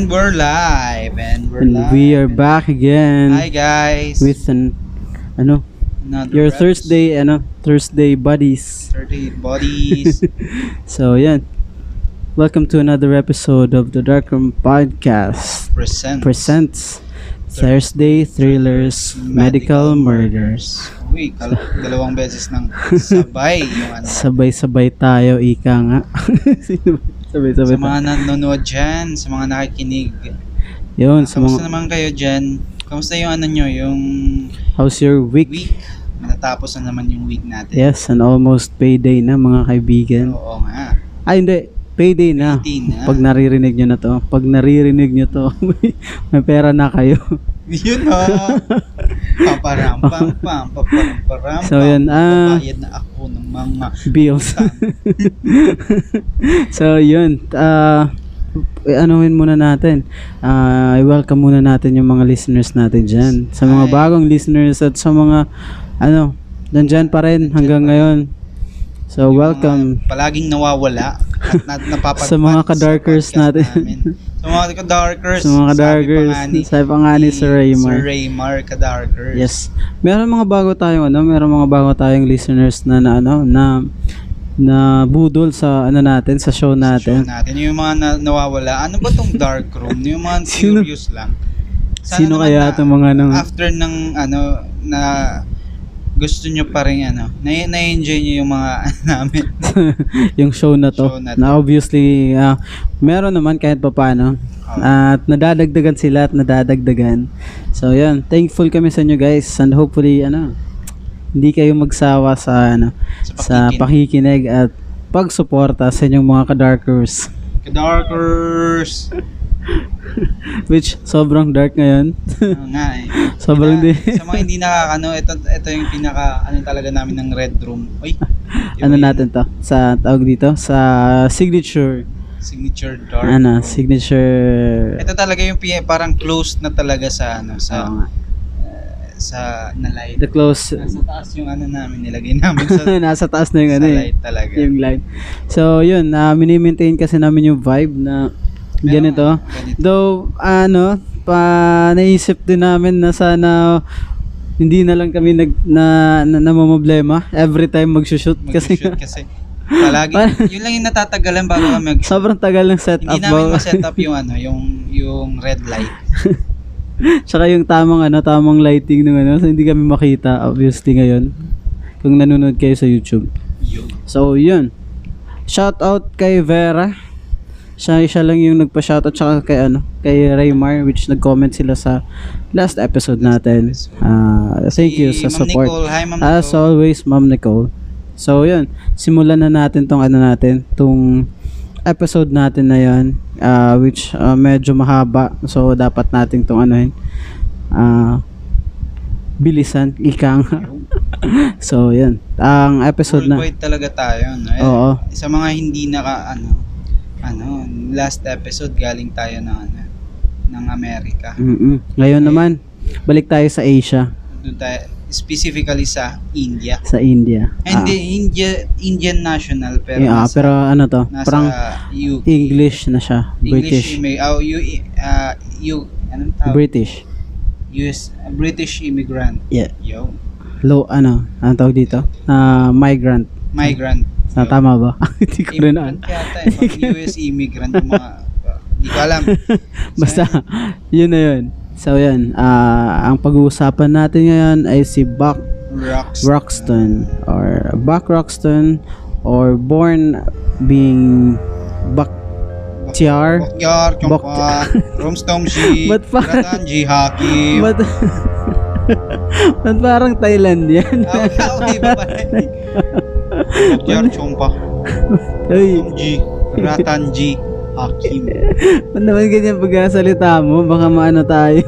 And we're live. And we're And live. we are back again Hi guys. with an ano Another your episode. Thursday ano Thursday buddies. 38 bodies. So yan. Welcome to another episode of the Dark Room Podcast. Present. Presents Thursday Thrillers Medical Murders. Uy, kal- dalawang beses nang sabay yung ano. Sabay-sabay tayo ika nga. Ba? Sabay-sabay Sa mga nanonood dyan, sa mga nakikinig. Yun, sa Kamusta mga naman kayo dyan? Kamusta yung ano nyo, yung How's your week? week? Matatapos na naman yung week natin. Yes, and almost payday na mga kaibigan. Oo nga. Ay, hindi. Payday na. Payday na. Pag naririnig nyo na to. Pag naririnig nyo to, may pera na kayo. Yun o. Paparam, pam, pam, paparam, param, So, yan, ah. Babayad na ako ng mga Bills. so, yun. Uh, anuhin muna natin. Ah, i-welcome muna natin yung mga listeners natin dyan. Sa mga Hi. bagong listeners at sa mga, ano, nandyan pa rin hanggang ngayon. So, Yung welcome. mga palaging nawawala na, napapadpad Sa mga kadarkers podcast natin. namin. Sa mga kadarkers. Sa mga sabi kadarkers. pa nga ni- Sabi pa nga ni Sir Raymar. Sir Raymar, kadarkers. Yes. Meron mga bago tayong ano, meron mga bago tayong listeners na, na ano, na na budol sa ano natin, sa show Show natin. natin. Yung mga na, nawawala. Ano ba tong dark room? Yung mga Sino- curious lang. Sino naman kaya na- itong mga ano? After ng ano na gusto nyo pa rin ano, na, na-enjoy nyo yung mga namin. yung show na to. Show na to. Na obviously, ah, meron naman kahit papano. Oh. At nadadagdagan sila at nadadagdagan. So, yan. Thankful kami sa inyo guys. And hopefully, ano, hindi kayo magsawa sa, ano, sa pakikinig at pagsuporta sa inyong mga kadarkers. Kadarkers! Which, sobrang dark ngayon. Oo nga eh. Sobrang di- Sa mga hindi nakakano, ito, ito yung pinaka, ano talaga namin ng red room. Uy! ano yung natin to? Sa tawag dito? Sa signature. Signature dark. Ano, signature. Ito talaga yung pi- parang closed na talaga sa, ano, sa, Oo nga. sa, na light. The close. Nasa taas yung ano namin, nilagay namin sa, Nasa taas na yung sa ano eh. light talaga. Yung live. So, yun. Uh, mini-maintain kasi namin yung vibe na ganito. Ganito. Though, ano, pa naisip din namin na sana hindi na lang kami nag na, na namamblema every time magsushoot kasi kasi. Palagi, yun lang yung natatagalan bago kami mag sobrang tagal ng setup Hindi namin ma-set up yung ano, yung yung red light. Tsaka yung tamang ano, tamang lighting ng ano, so hindi kami makita obviously ngayon kung nanonood kayo sa YouTube. Yun. So, yun. Shout out kay Vera. Siya, siya lang yung nagpa-shoutout tsaka kay ano, kay Raymar which nag-comment sila sa last episode natin. Ah, thank you sa support. Hi, Ma'am As Nicole. always, Ma'am Nicole. So, yun. Simulan na natin tong ano natin, tong episode natin na yan, ah, which ah, medyo mahaba. So, dapat nating tong anuhin. Ah, bilisan, ikang. so, yun. Ang episode na. Worldwide talaga tayo. No? Eh, Oo. Sa mga hindi naka, ano, ano, last episode galing tayo ng, ano, ng Amerika. Mm-mm. Ngayon naman, balik tayo sa Asia, Doon tayo, specifically sa India. sa India. Eh, Hindi, India, Indian national, pero Ah, nasa, pero ano to? nasa Parang UK. English na siya. English, British. may, oh, you, uh, you, anong tawag? British. US, British immigrant. Yeah. Yo. Low, ano? Anong tawag dito? Ah, migrant. Migrant. Ah, tama ba? Hindi ko rin alam. Eh. US immigrant mga... Hindi ko alam. Basta, yun na yun. So, yan. Ah, ang pag-uusapan natin ngayon ay si Buck Rocks. Roxton or Buck Roxton or born being Buck Tiar. Bakyar, Bak- Chongpa, pa- Ratanji, Hakim. Ba't, ba't parang Thailand yan? Ah, okay ba pa Bakyar, Chongpa, Uy, Romji, Ratanji, Hakim. ba't naman ganyan pagkasalita mo? Baka maano tayo.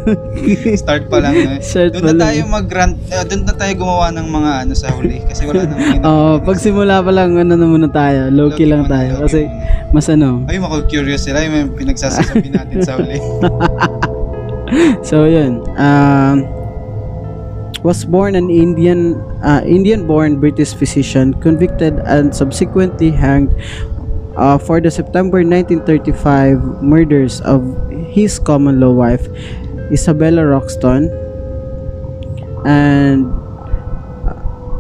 Start pa lang. Eh. Start doon pa na lang. tayo mag-grant, uh, doon na tayo gumawa ng mga ano sa huli. Kasi wala nang Oo, pagsimula pa lang, ano na muna tayo. Low-key lang tayo. Kasi, muna. mas ano. Ay, mako-curious sila yung may pinagsasasabi natin sa huli. So, yun. Um, was born an Indian uh, Indian-born British physician, convicted and subsequently hanged uh, for the September 1935 murders of his common law wife, Isabella Roxton, and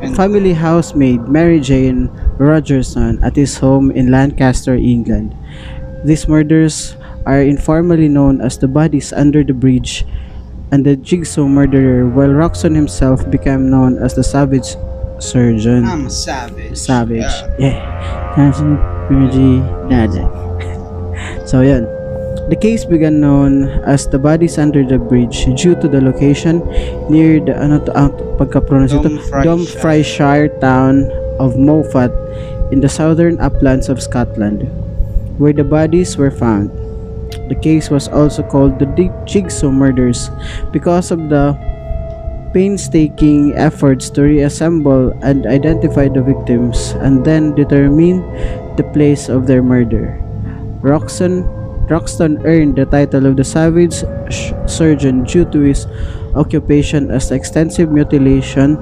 And- family housemaid Mary Jane Rogerson at his home in Lancaster, England. These murders are informally known as the bodies under the bridge and the jigsaw murderer, while Roxon himself became known as the savage surgeon. I'm a savage. savage. Yeah. Yeah. Virgie, Dada. so, yan. The case began known as the bodies under the bridge due to the location near the ano to, ah, pagka-pronounce ito. Dumfriesshire town of Moffat in the southern uplands of Scotland, where the bodies were found. The case was also called the Jigsaw Murders because of the painstaking efforts to reassemble and identify the victims and then determine the place of their murder. Roxton, Roxton earned the title of the Savage Surgeon due to his occupation as the extensive mutilation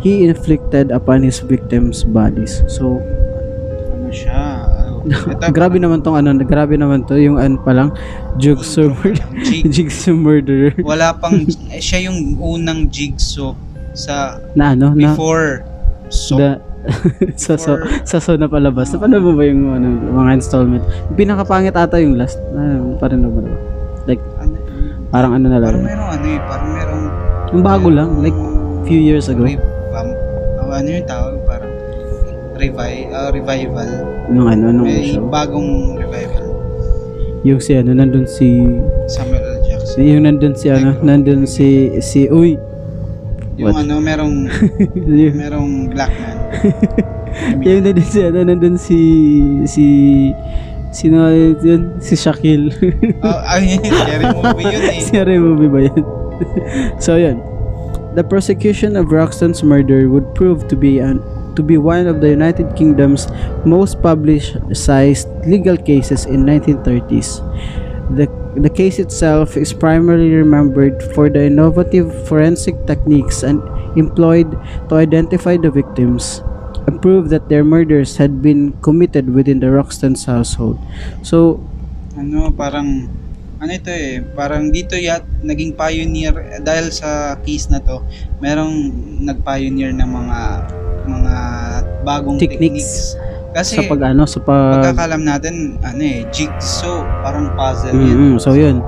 he inflicted upon his victims' bodies. So, Ano siya? Grabe naman tong ano, grabe naman to yung ano pa lang, jigsaw jigsaw murderer Wala pang, eh, siya yung unang jigsaw sa na ano, na before so the sa so, sa so na palabas. Napanood mo ba yung ano, mga installment? Pinakapangit ata yung last. Ah, pa rin na ba? Like, ano, parang ano na parang lang. merong ano eh, parang merong Yung bago lang, like few years ago. revamp. Oh, ano yung tawag? Parang revi ah, revival. Nung ano, nung May show. bagong revival. Yung si ano, nandun si, Samuel L. Jackson. yung nandun si ano, nandun si, si, uy, Yung What? ano, merong yung, merong black man. yung nandun si, ano, nandun si, si, sino yun? Si Shaquille. oh, ay, scary movie yun eh. Scary movie ba yun? so yun. The prosecution of Roxton's murder would prove to be an to be one of the United Kingdom's most publicized legal cases in 1930s. The the case itself is primarily remembered for the innovative forensic techniques and employed to identify the victims and prove that their murders had been committed within the Roxton's household. So, ano parang ano ito eh parang dito yat naging pioneer eh, dahil sa case na to merong nag-pioneer ng mga mga bagong Techniques. techniques, kasi sa pag ano, sa pag pagkakalam natin ano eh jigsaw parang puzzle yan Mm, so yun.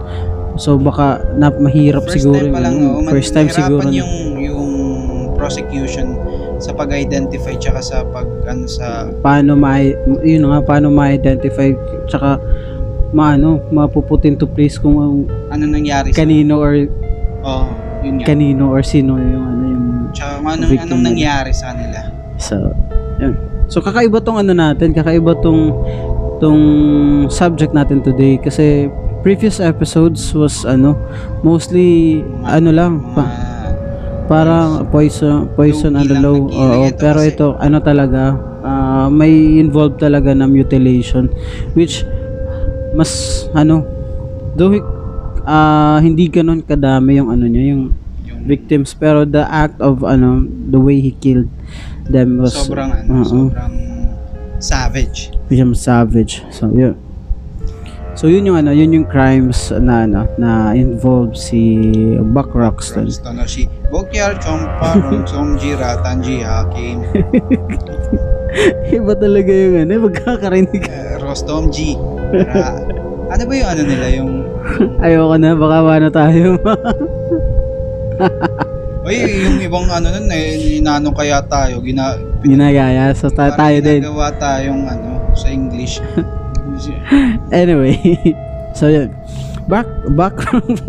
So baka na mahirap first siguro time pa lang yung- man- first time siguro. yung yung prosecution sa pag-identify tsaka sa pag ano sa paano ma yun nga paano ma-identify tsaka maano mapuputin to place kung ano nangyari sa kanino or oh yun nga kanino or sino yung ano yung tsaka kung anong, nangyari sa kanila so yun. So kakaiba tong ano natin, kakaiba tong tong subject natin today kasi previous episodes was ano mostly ano lang pa, mga Parang poison, poison and low. Oo, pero kasi- ito, ano talaga, ah, may involved talaga na mutilation. Which, mas, ano, though, ah, hindi ganun kadami yung ano niya, yung yung victims. Pero the act of, ano, the way he killed them was, sobrang ano, Oo. sobrang savage. William Savage. So, yun. So, yun yung ano, yun yung crimes na, ano, na involved si Buck Roxton. Na si Bokyar Chompa Rongsom Jira Tanji Hakim Iba talaga yung ano, magkakarinig. eh, Rostom G. Ra- ano ba yung ano nila yung Ayoko na, baka ano tayo. Oy, yung ibang ano nun eh, inano kaya tayo, gina, Ginagaya. So, ta- tayo din. ginagawa tayong ano, sa English. Anyway. so, yun. Back, background.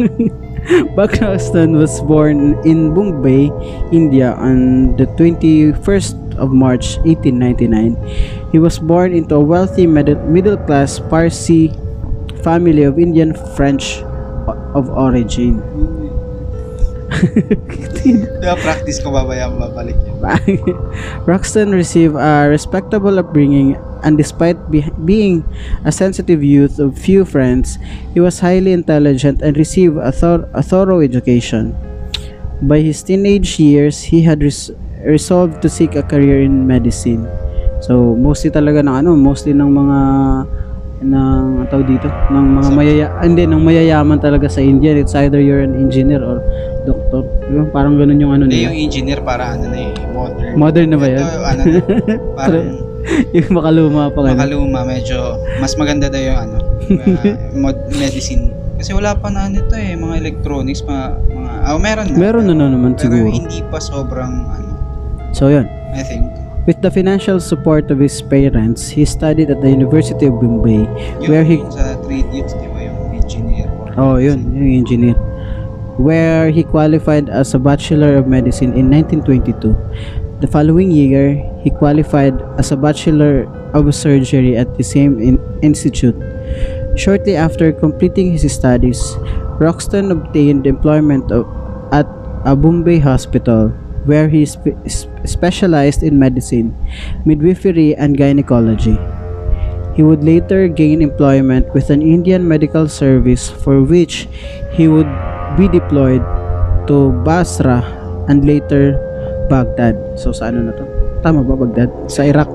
Roxton was born in Bombay, India on the 21st of March 1899. He was born into a wealthy middle, middle-class Parsi family of Indian French of origin. Kaya ah, practice ko babaya babalik yun. Roxton received a respectable upbringing and despite be- being a sensitive youth of few friends, he was highly intelligent and received a, thor- a thorough education. By his teenage years, he had res- resolved to seek a career in medicine. So, mostly talaga ng ano, mostly ng mga ng tawag dito ng mga mayaya ah, hindi ng mayayaman talaga sa India it's either you're an engineer or doctor Diba? parang ganun yung ano nila yung engineer para ano na eh, modern. modern na ba Ito, yan ano na, parang yung makaluma pa ganun makaluma, medyo mas maganda daw yung ano, mod- medicine. Kasi wala pa na ano ito eh, mga electronics, mga, mga oh, meron na. meron na, na naman Pero siguro hindi pa sobrang ano, so yun I think. With the financial support of his parents, he studied at the University of Bombay, Yung, where he sa three idiots, di ba, yung engineer. Oh, yun, yung engineer. Where he qualified as a Bachelor of Medicine in 1922. The following year, he qualified as a Bachelor of Surgery at the same in- institute. Shortly after completing his studies, Roxton obtained employment of, at a Bombay hospital where he spe- sp- specialized in medicine, midwifery, and gynecology. He would later gain employment with an Indian medical service for which he would be deployed to Basra and later Baghdad. So sa ano na to? Tama ba Baghdad? Sa Iraq.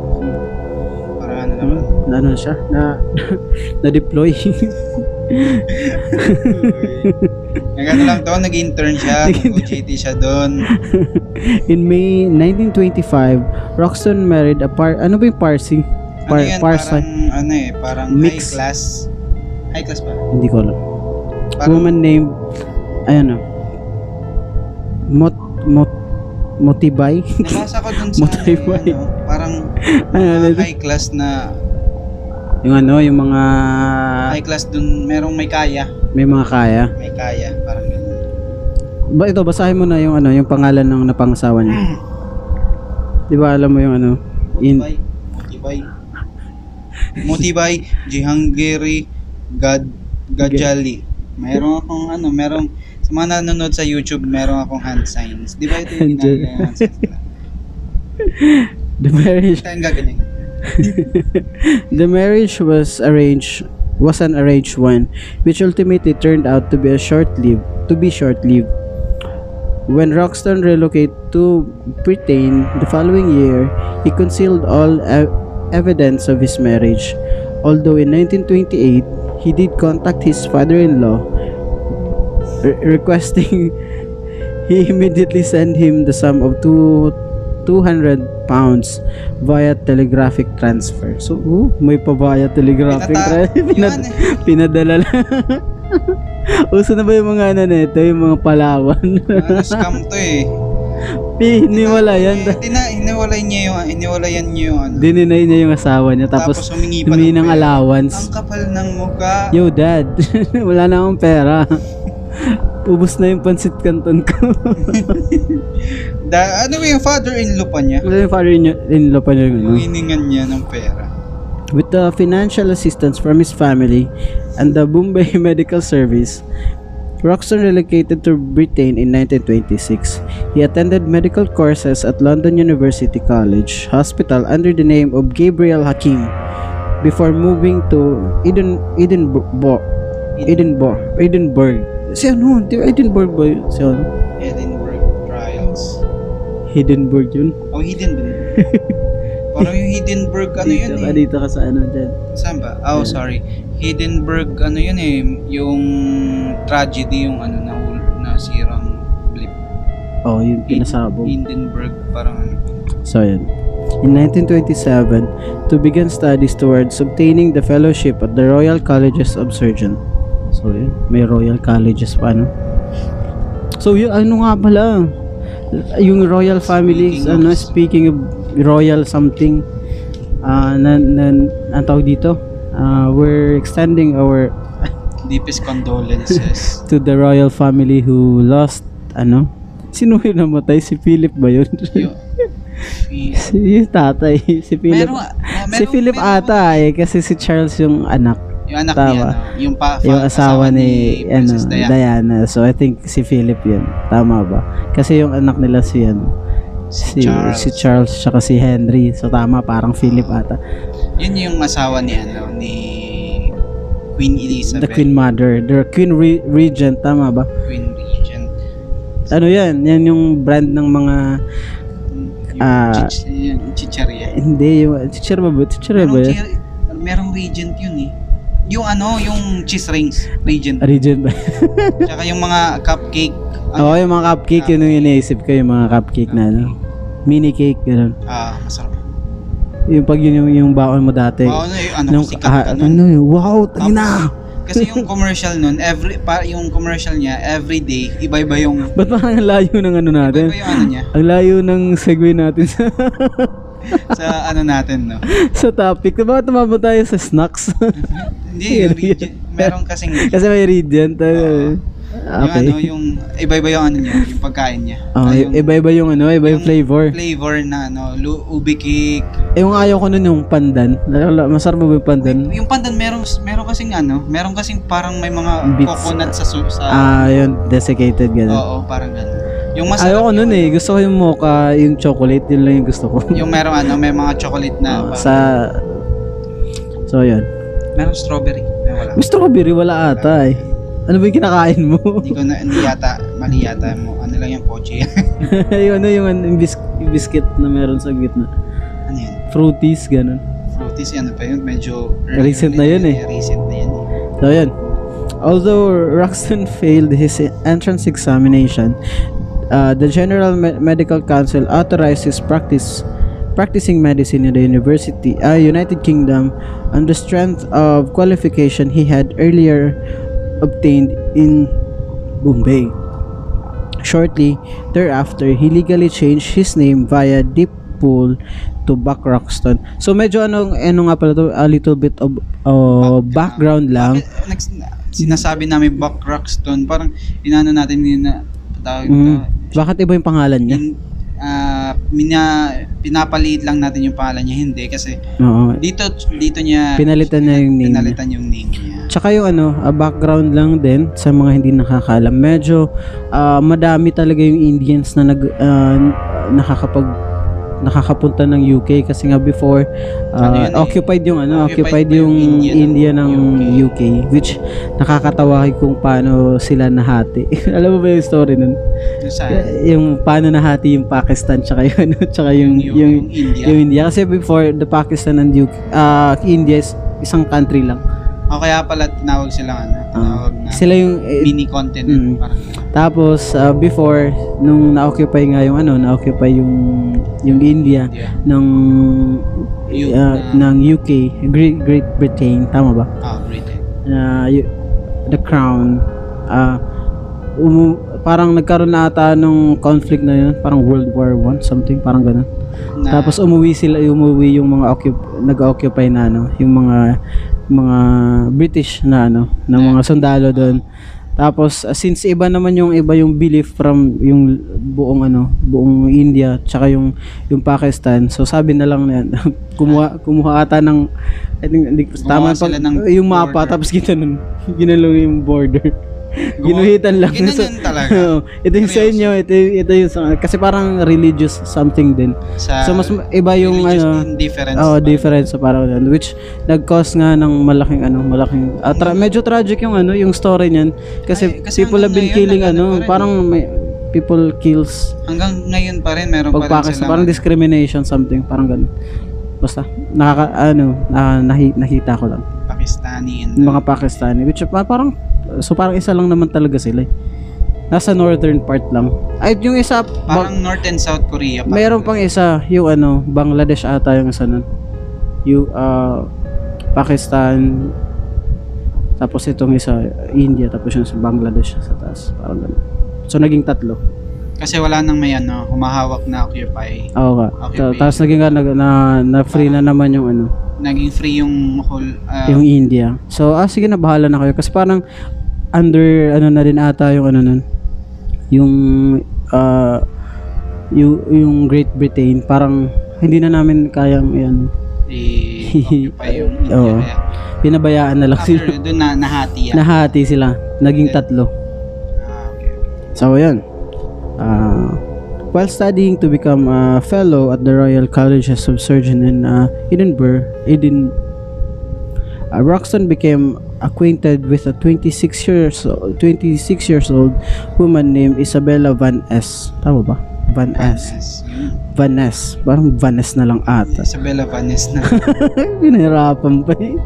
Parang ano naman. Na ano siya? Na na-deploy. Nag ano lang to, nag-intern siya, nag-OJT siya doon. In May 1925, Roxton married a par ano ba yung Parsi? Ano Par yan, Parsi. parang ano eh, parang Mix. high class. High class ba? Hindi ko alam. Parang, Woman named ayun oh. Mot Mot Motibay. nabasa ko dun sa ano, Motivate. eh, ano, parang Ano, ano, high class na, yung ano, yung mga high class dun, merong may kaya. may mga kaya. May kaya, parang gano'n. Ba ito basahin mo na yung ano, yung pangalan ng napangasawa niya. 'Di ba alam mo yung ano? In Motibay. Motibay. Jihangiri, Gad, Gajali. Mayroon akong ano, merong sa mga nanonood sa YouTube, meron akong hand signs. Di ba ito yung ginagawa yung hand signs? nila? the marriage yung gaganyan. The marriage was arranged was an arranged one which ultimately turned out to be a short-lived to be short-lived. When Roxton relocated to Britain the following year, he concealed all ev- evidence of his marriage. Although in 1928, he did contact his father-in-law re- requesting he immediately sent him the sum of two 200 pounds via telegraphic transfer. So, oh, may pa via telegraphic transfer. Pinad- pinadala lang. Uso na ba yung mga ano nito, yung mga palawan? Ano, scam to eh. Hiniwala yan. Tina, hiniwalay niya yung, hiniwalayan niya yung ano. Dininay niya yung asawa niya. Tapos, Tapos humingi pa humingi ng ng allowance. Ang kapal ng mukha. Yo, dad. Wala na akong pera. Ubus na yung pansit canton ko. Da, ano ba yung father-in-law pa niya? Wala yung father-in-law pa niya. ano? Hiningan niya ng pera. With the financial assistance from his family and the Bombay Medical Service, Roxton relocated to Britain in 1926. He attended medical courses at London University College Hospital under the name of Gabriel Hakim before moving to Eden Edinburgh Edinburgh Edinburgh Si ano? Edinburgh ba yun? Si ano? Edinburgh. Edinburgh yun? Oh, Hindenburg. Parang yung Hindenburg, ano yun dito, ka, eh. dito ka sa ano dyan. Saan ba? Oh, sorry. Hindenburg, ano yun eh. Yung tragedy, yung ano, na, nasirang blip. Oh, yun pinasabog. Hindenburg, parang ano. So, yun. In 1927, to begin studies towards obtaining the fellowship at the Royal Colleges of Surgeon. So, yun. May Royal Colleges pa, no? So, yun, ano nga pala? Yung royal families, Speaking of- ano, speaking of royal something, ah na, na, ang tawag dito, ah, we're extending our Deepest condolences. to the royal family who lost, ano? Sino yung namatay? Si Philip ba yun? si yung tatay, si Philip. Meron, si meron- Philip meron- ata eh, kasi si Charles yung anak. Yung anak Tama. niya, no? yung, pa, yung asawa ni, ano, Princess Diana. Diana. So I think si Philip yun. Tama ba? Kasi yung anak nila si ano, si, Charles. si Charles tsaka si Henry. So tama, parang Philip ata. Yun yung asawa ni, ano, ni Queen Elizabeth. The Queen Mother, the Queen Re- Regent, tama ba? Queen Regent. Ano yan? Yan yung brand ng mga, Ah. chich- yung chicharia. hindi, yung, teacher ba? Teacher ba merong regent yun eh. Yung ano, yung cheese rings, Regent. Regent? Tsaka yung mga cupcake. Oo, yung mga cupcake, yun yung iniisip ko, yung mga cupcake na ano. Mini cake, gano'n. Ah, masarap. Yung pag yun yung, yung baon mo dati. Oo, ano, yung ano, Nung, sikat ah, ka nun. ano yun, wow, tayo na! Kasi yung commercial nun, every, pa, yung commercial niya, every day, iba-iba yung, Ba't parang ang layo ng ano natin? iba-iba yung ano niya, Ang layo ng segue natin sa, sa ano natin, no. sa topic. Bakit tumabot tayo sa snacks? Hindi, yung Regent, meron kasing, Kasi may Regent. Uh, yung okay. ano, yung, iba-iba yung ano niya, yung pagkain niya. Oh, Ah, yung iba-iba yung ano, iba yung flavor. flavor na, ano, ubi cake. Eh, yung ayaw ko nun yung pandan. Masarap ba yung pandan? Yung pandan, meron, meron kasing ano, meron kasing parang may mga Bits. coconut sa, sa, Ah, yun, desiccated gano'n. oo, parang gano'n. Yung masarap Ayaw ko nun eh. Gusto ko yung mocha, yung chocolate, yun lang yung gusto ko. Yung meron ano, may mga chocolate na, Oh, sa... So, yun. meron strawberry. May wala. Ko biri, wala ata eh. Ano ba yung kinakain mo? Hindi ko na, hindi yata, mali yata mo. Ano lang yung pochi. yung ano yung, yung, bis- yung biscuit na meron sa gitna. ano yun? Fruities, ganun. Fruities, ano pa yun? Medyo... Recent na yun eh. Recent na yun eh. So, yun. Although Roxton failed his entrance examination, uh, the General Me- Medical Council authorized his practice practicing medicine in the University, uh, United Kingdom, on the strength of qualification he had earlier obtained in Bombay. Shortly thereafter, he legally changed his name via deep pool to Buck Roxton. So medyo ano ano nga pala to, a little bit of uh, background lang. Nags- sinasabi namin Buck Roxton, parang inano natin yun na tawag Mm. na, Bakit iba yung pangalan niya? in, ah, mina, pinapaliit lang natin yung pangalan niya, hindi kasi Oo. dito dito niya Pinalitan niya yung name niya. pinalitan yung name niya. Tsaka yung ano, ah, background lang din sa mga hindi nakakalam. Medyo ah, madami talaga yung Indians na nag ah, nakakapag nakakapunta ng UK kasi nga before ah, Ano yun eh? occupied yung ano occupied, Occupied yung, yung India India, ng ng UK. which nakakatawa kung paano sila nahati alam mo ba yung story nun Yung sa yung paano nahati yung Pakistan tsaka yung ano tsaka yung yung, yung, India. yung India kasi before the Pakistan and UK ah, India is isang country lang o kaya pala tinawag silang ano, tinawag na sila yung eh, mini continent Mm. parang Tapos uh, before nung na-occupy nga yung ano, na-occupy yung yung India India. ng Yung, uh, uh, ng UK, Great Great Britain, tama ba? Ah, Britain. Na y- the crown uh, umu- parang nagkaroon na ata nung conflict na yun, parang World War One something, parang ganun. Na, Tapos umuwi sila, umuwi yung mga occup- nag-occupy na ano, yung mga mga British na ano, na mga sundalo doon. Tapos uh, since iba naman yung iba yung belief from yung buong ano, buong India tsaka yung yung Pakistan. So sabi na lang na kumuha kumuha ata ng I think, hindi, tama pag- ng yung mapa border. tapos ginanon ginalong yung border. Ginuhitan lang. Ginanon talaga. Oo. ito yung sa inyo, ito, ito yung sa, kasi parang religious something din. Sa So mas iba yung ano, indifference. oh, difference so parang ganun, which nag-cause nga ng malaking ano, malaking ah, tra- medyo tragic yung ano, yung story niyan kasi, Ay, kasi people have been killing ano, parang may people kills Hanggang ngayon pa rin, meron pa rin silang parang discrimination something, parang ganun. Basta nakaka ano, na, nahi, nakita ko lang. Pakistani and Mga Pakistani which pa- parang so parang isa lang naman talaga sila. eh. Nasa northern part lang. Ay yung isa parang North and South Korea. pa. Mayroon pang isa, yung ano, Bangladesh ata yung isa nun. Yung ah, Pakistan, tapos itong isa, India, tapos yung sa Bangladesh sa taas. Parang ganun. So, naging tatlo. Kasi wala nang may ano, humahawak na occupy. Oo nga. Tapos naging na, na, na free na naman yung ano, Naging free yung whole ah, yung India. So, ah, sige na, bahala na kayo. Kasi parang, under, ano na din ata yung ano nun, yung, ah, yung, yung Great Britain, parang, hindi na namin kayang, yan, i-occupy yung India. Kaya, pinabayaan na lang after sila. doon na nahati yan. Nahati sila. Naging tatlo. Ah, okay. So, ayan. Uh, while studying to become a fellow at the Royal College of Surgeon in uh, Edinburgh, Edin, uh, Roxton became acquainted with a 26 years 26 years old woman named Isabella Van S. Tama ba? Van S. Van S. Parang Vanes na lang ata. Isabella Vanes na. Pinahirapan pa eh.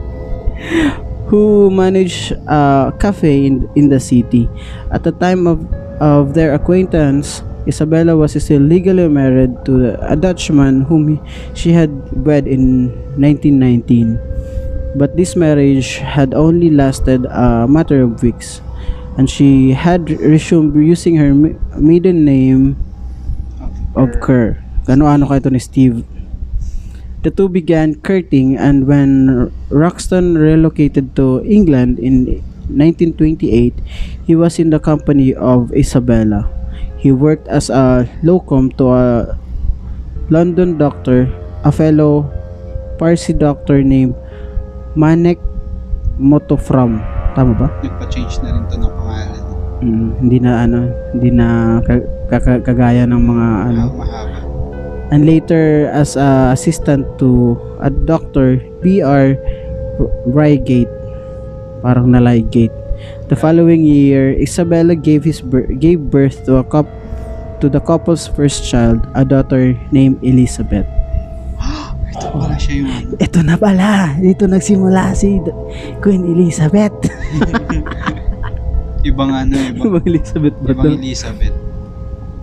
who managed a cafe in, in the city. At the time of, of their acquaintance, Isabella was still legally married to a Dutchman whom he- she had wed in 1919. But this marriage had only lasted a matter of weeks, and she had resumed using her maiden name of Kerr. Ano-ano kayo ni Steve? The two began courting and when Roxton relocated to England in 1928, he was in the company of Isabella. He worked as a locum to a London doctor, a fellow Parsi doctor named Manek Motofram. Tama ba? Nagpa-change na rin to ng pangalan. Mm, hindi na ano, hindi na kagaya ng mga ano. Ah, mahaba. and later as a assistant to a doctor B.R. Rygate parang nalaygate the following year Isabella gave his bir- gave birth to a cup to the couple's first child a daughter named Elizabeth Ito pala siya yung ito na pala dito nagsimula si Queen Elizabeth Ibang ano, ibang, Ibang Elizabeth ba ibang? Elizabeth.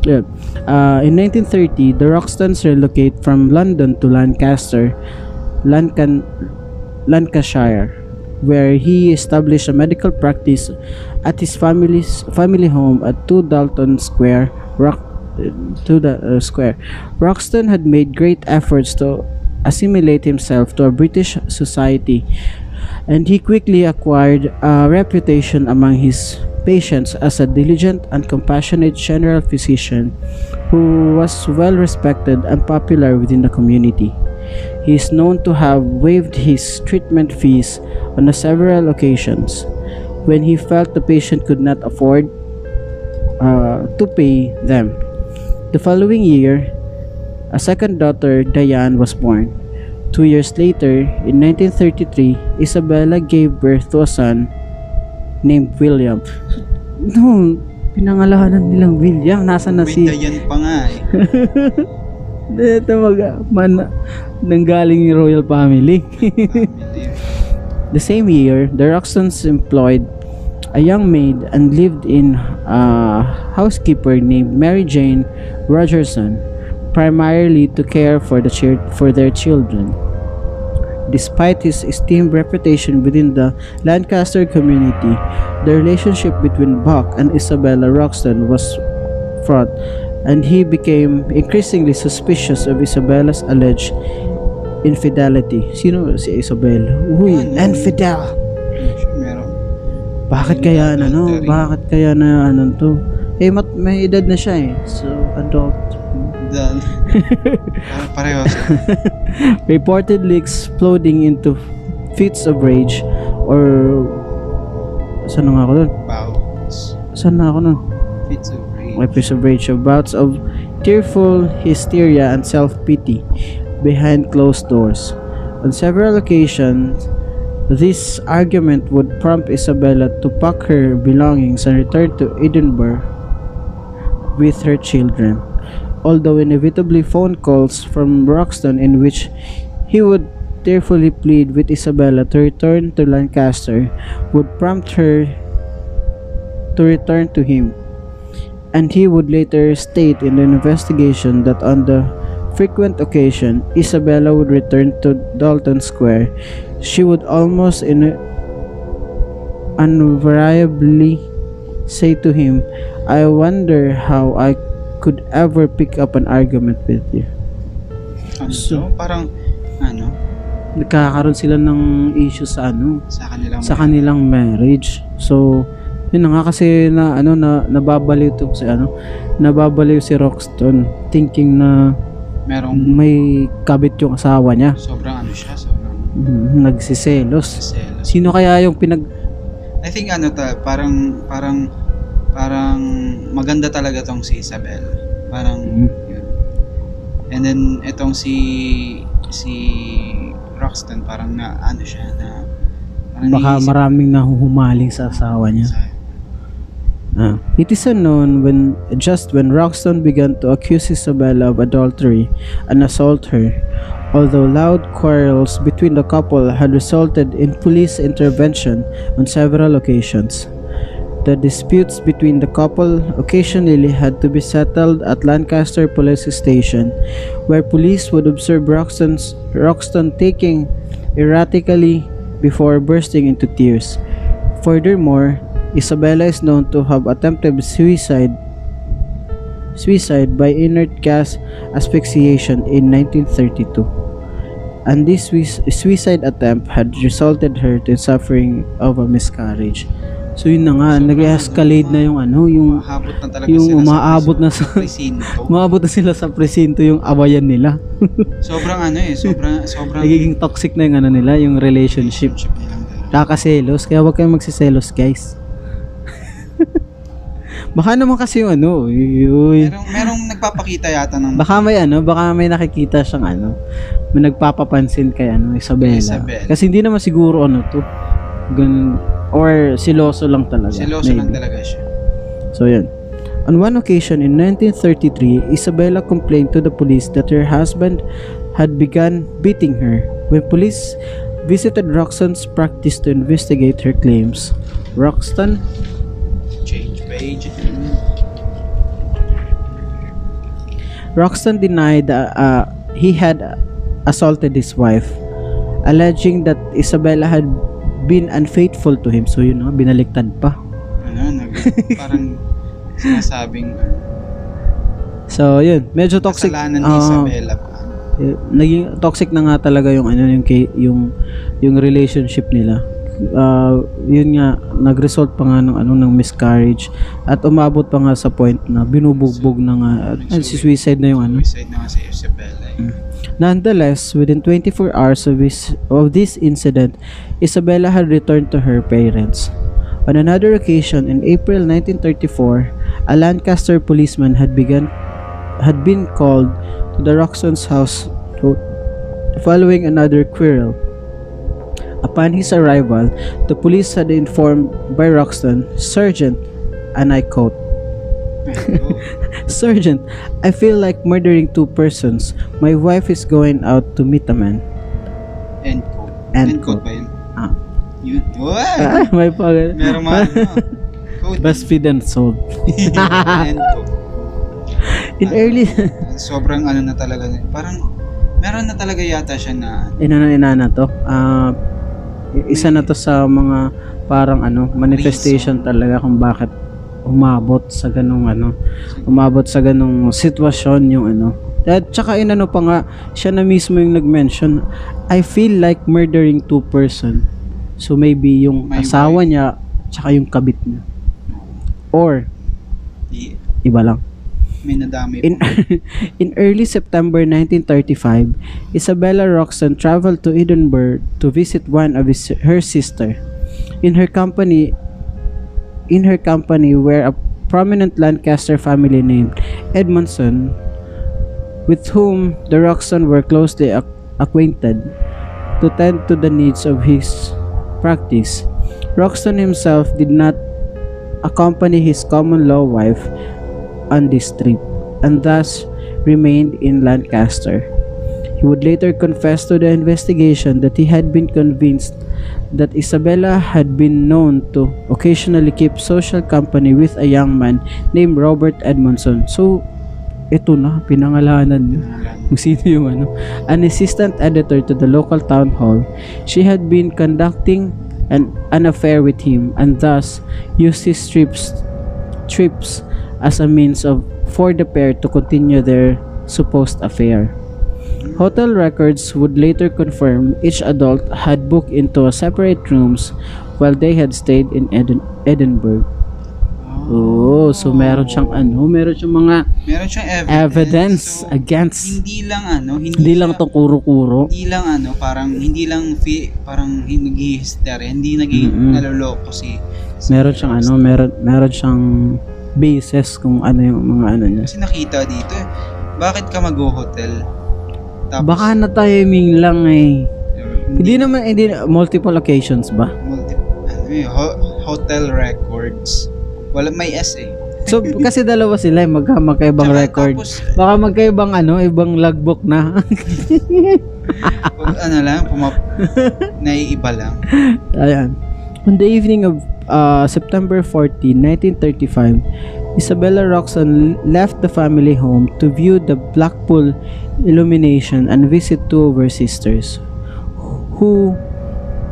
Yeah. Uh, in 1930, the Roxtons relocate from London to Lancaster, Lancan- Lancashire, where he established a medical practice at his family's family home at 2 Dalton Square, Rock, to the uh, square. Roxton had made great efforts to assimilate himself to a British society, and he quickly acquired a reputation among his patients as a diligent and compassionate general physician who was well respected and popular within the community. He is known to have waived his treatment fees on several occasions when he felt the patient could not afford uh, to pay them. The following year, a second daughter, Diane, was born. Two years later, in 1933, Isabella gave birth to a son named William. No, pinangalanan nilang William. Nasaan na May si... Dayan pa nga eh. Ito mag... Man, nanggaling royal family. The same year, the Roxtons employed a young maid and lived in a housekeeper named Mary Jane Rogerson, primarily to care for the for their children. Despite his esteemed reputation within the Lancaster community, the relationship between Buck and Isabella Roxton was fraught, and he became increasingly suspicious of Isabella's alleged infidelity. Sino si Isabella? Uy, Ano? infidel! Meron. Bakit kaya na no? Adultery. Bakit kaya na ano to? Eh, mat may edad na siya eh. So, adult. Dal. Parang pareho. Reportedly exploding into fits of rage or saan na nga ako dun? Bouts. Saan na ako nun? Fits of rage. My fits of rage of bouts of tearful hysteria and self-pity behind closed doors. On several occasions, this argument would prompt Isabella to pack her belongings and return to Edinburgh with her children. Although inevitably phone calls from Broxton in which he would tearfully plead with Isabella to return to Lancaster would prompt her to return to him and he would later state in the investigation that on the frequent occasion Isabella would return to Dalton Square, she would almost in invariably say to him, I wonder how I could ever pick up an argument with you. Ano So- to? Parang, ano, Nagkakaroon sila ng issue sa ano, sa kanilang sa kanilang marriage. So, yun na nga kasi na ano na nababaliw to si ano, nababaliw si Roxton thinking na merong may kabit yung asawa niya. sobrang ano siya, sobrang Mm, nagsiselos. selos. Sino kaya yung pinag I think ano ta, parang, parang, parang maganda talaga tong si Isabel. Parang, Mm. yun. And then, itong si, si Roxton, parang na, ano siya, na, parang baka naiisip maraming nahuhumaling sa asawa niya. sa- Ah, it is unknown when just when Roxton began to accuse Isabella of adultery and assault her, although loud quarrels between the couple had resulted in police intervention on several occasions. The disputes between the couple occasionally had to be settled at Lancaster Police Station, where police would observe Roxton's, Roxton taking erratically before bursting into tears. Furthermore, Isabella is known to have attempted suicide suicide by inert gas asphyxiation in 1932. And this suicide attempt had resulted her to suffering of a miscarriage. So yun na nga, nag-escalate na yung ano, yung Umaabot na talaga yung sila umaabot sa na sa- presinto. Maabot na sila sa presinto yung awayan nila. sobrang ano eh, sobrang sobrang Nagiging toxic na yung ano nila, yung relationship. relationship. Kakaselos, kaya huwag kayong magsiselos guys. baka naman kasi yung ano, yuy. Merong merong nagpapakita yata ng Baka may ano, baka may nakikita siyang ano, may nagpapapansin kay ano, Isabella. Isabel. Kasi hindi naman siguro ano to, ganun, or siloso lang talaga. Seloso lang talaga siya. So yun. On one occasion in 1933, Isabella complained to the police that her husband had begun beating her. When police visited Roxton's practice to investigate her claims, Roxton Change page. Roxton denied uh, uh, he had assaulted his wife, alleging that Isabella had been unfaithful to him. So yun, no, binaliktad pa. Ano, nag, parang sinasabing uh, So yun, medyo toxic. kasalanan ni ah, Isabella pa. naging toxic na nga talaga yung ano yung yung yung relationship nila. Ah, yun nga nag-result pa nga ng ano ng miscarriage at umabot pa nga sa point na binubugbog na nga at si suicide na yung ano. Suicide na nga si Isabella. eh. Nonetheless, within 24 hours of this, of this incident, Isabella had returned to her parents. On another occasion, in April 1934, a Lancaster policeman had begun had been called to the Roxton's house to, following another quarrel. Upon his arrival, the police had informed by Roxton, Sergeant, and I quote. Sergeant, I feel like murdering two persons. My wife is going out to meet a man. End quote. End End quote quote. ba yun? Ah. Yun. Wow! Ah, may pag... Meron mga ano. BuzzFeed and sold. End quote. In early... Sobrang ano na talaga. Parang meron na talaga yata siya na inana inana to. Ah, isa na to sa mga parang ano, manifestation talaga kung bakit umabot sa ganung ano, umabot sa ganung sitwasyon yung ano. At tsaka inano pa nga, siya na mismo yung nag-mention, I feel like murdering two person. So maybe yung My asawa niya, tsaka yung kabit niya. Or, di, iba lang. may nadamay In, in early September 1935, Isabella Roxton traveled to Edinburgh to visit one of his, her sister. In her company, in her company were a prominent Lancaster family named Edmondson, with whom the Roxton were closely ac- acquainted, to tend to the needs of his practice. Roxton himself did not accompany his common law wife on this trip and thus remained in Lancaster. He would later confess to the investigation that he had been convinced that Isabella had been known to occasionally keep social company with a young man named Robert Edmondson. So, ito na, pinangalanan niya kung sino yung ano. An assistant editor to the local town hall, she had been conducting an, an affair with him and thus used his trips, trips as a means of for the pair to continue their supposed affair. Hotel records would later confirm each adult had booked into separate rooms while they had stayed in Eden- Edinburgh. Oh, so meron siyang ano, meron siyang mga Meron siyang evidence. evidence So, against hindi lang ano, hindi, hindi lang siya- tong kuro-kuro. hindi lang ano, parang hindi lang fi, parang hindi hysteria, hindi naging Mm-mm. naloloko si, si Meron siyang ano, meron meron siyang basis kung ano yung mga ano niya. Kasi nakita dito eh, bakit ka mag-hotel? Tapos, Baka na timing lang eh. uh, Hindi naman hindi multiple occasions ba? multi, ano eh, ho- hotel records. Wala, may S eh. So, kasi dalawa sila, eh, magka, magkaibang Tsaka record. Tapos, Baka magkaibang ano, ibang logbook na. ano lang, pumap, naiiba lang. Ayan. On the evening of uh, September 14, 1935, Isabella Roxon left the family home to view the Blackpool illumination and visit two of her sisters who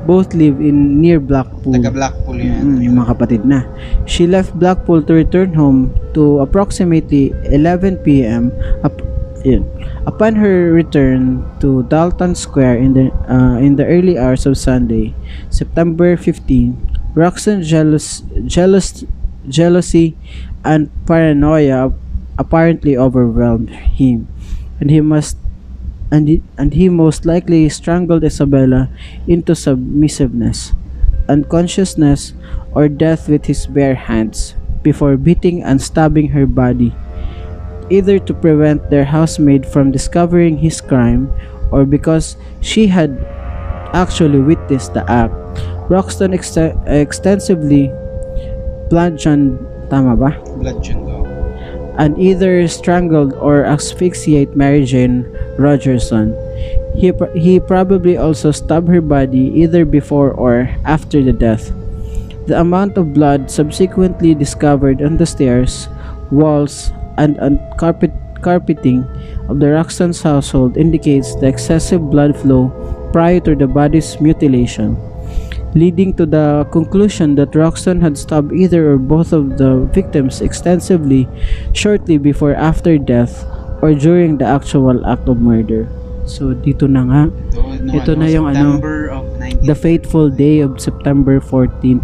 both live in near Blackpool. Taga Blackpool yun. Mm, yung mga kapatid na. She left Blackpool to return home to approximately 11 p.m. Up, yun. Upon her return to Dalton Square in the uh, in the early hours of Sunday, September 15, Roxanne jealous, jealous, jealousy and paranoia apparently overwhelmed him, and he must and he, and he most likely strangled Isabella into submissiveness, unconsciousness, or death with his bare hands before beating and stabbing her body, either to prevent their housemaid from discovering his crime or because she had actually witnessed the act. Roxton ext- extensively bludgeoned, tama ba? And either strangled or asphyxiate Mary Jane Rogerson. He, pr- he probably also stabbed her body either before or after the death. The amount of blood subsequently discovered on the stairs, walls, and on carpet carpeting of the Roxton's household indicates the excessive blood flow prior to the body's mutilation leading to the conclusion that Roxton had stabbed either or both of the victims extensively shortly before after death or during the actual act of murder. So dito na nga, Ito, no, Ito ano, na yung ano, September of 19... the fateful day of September 14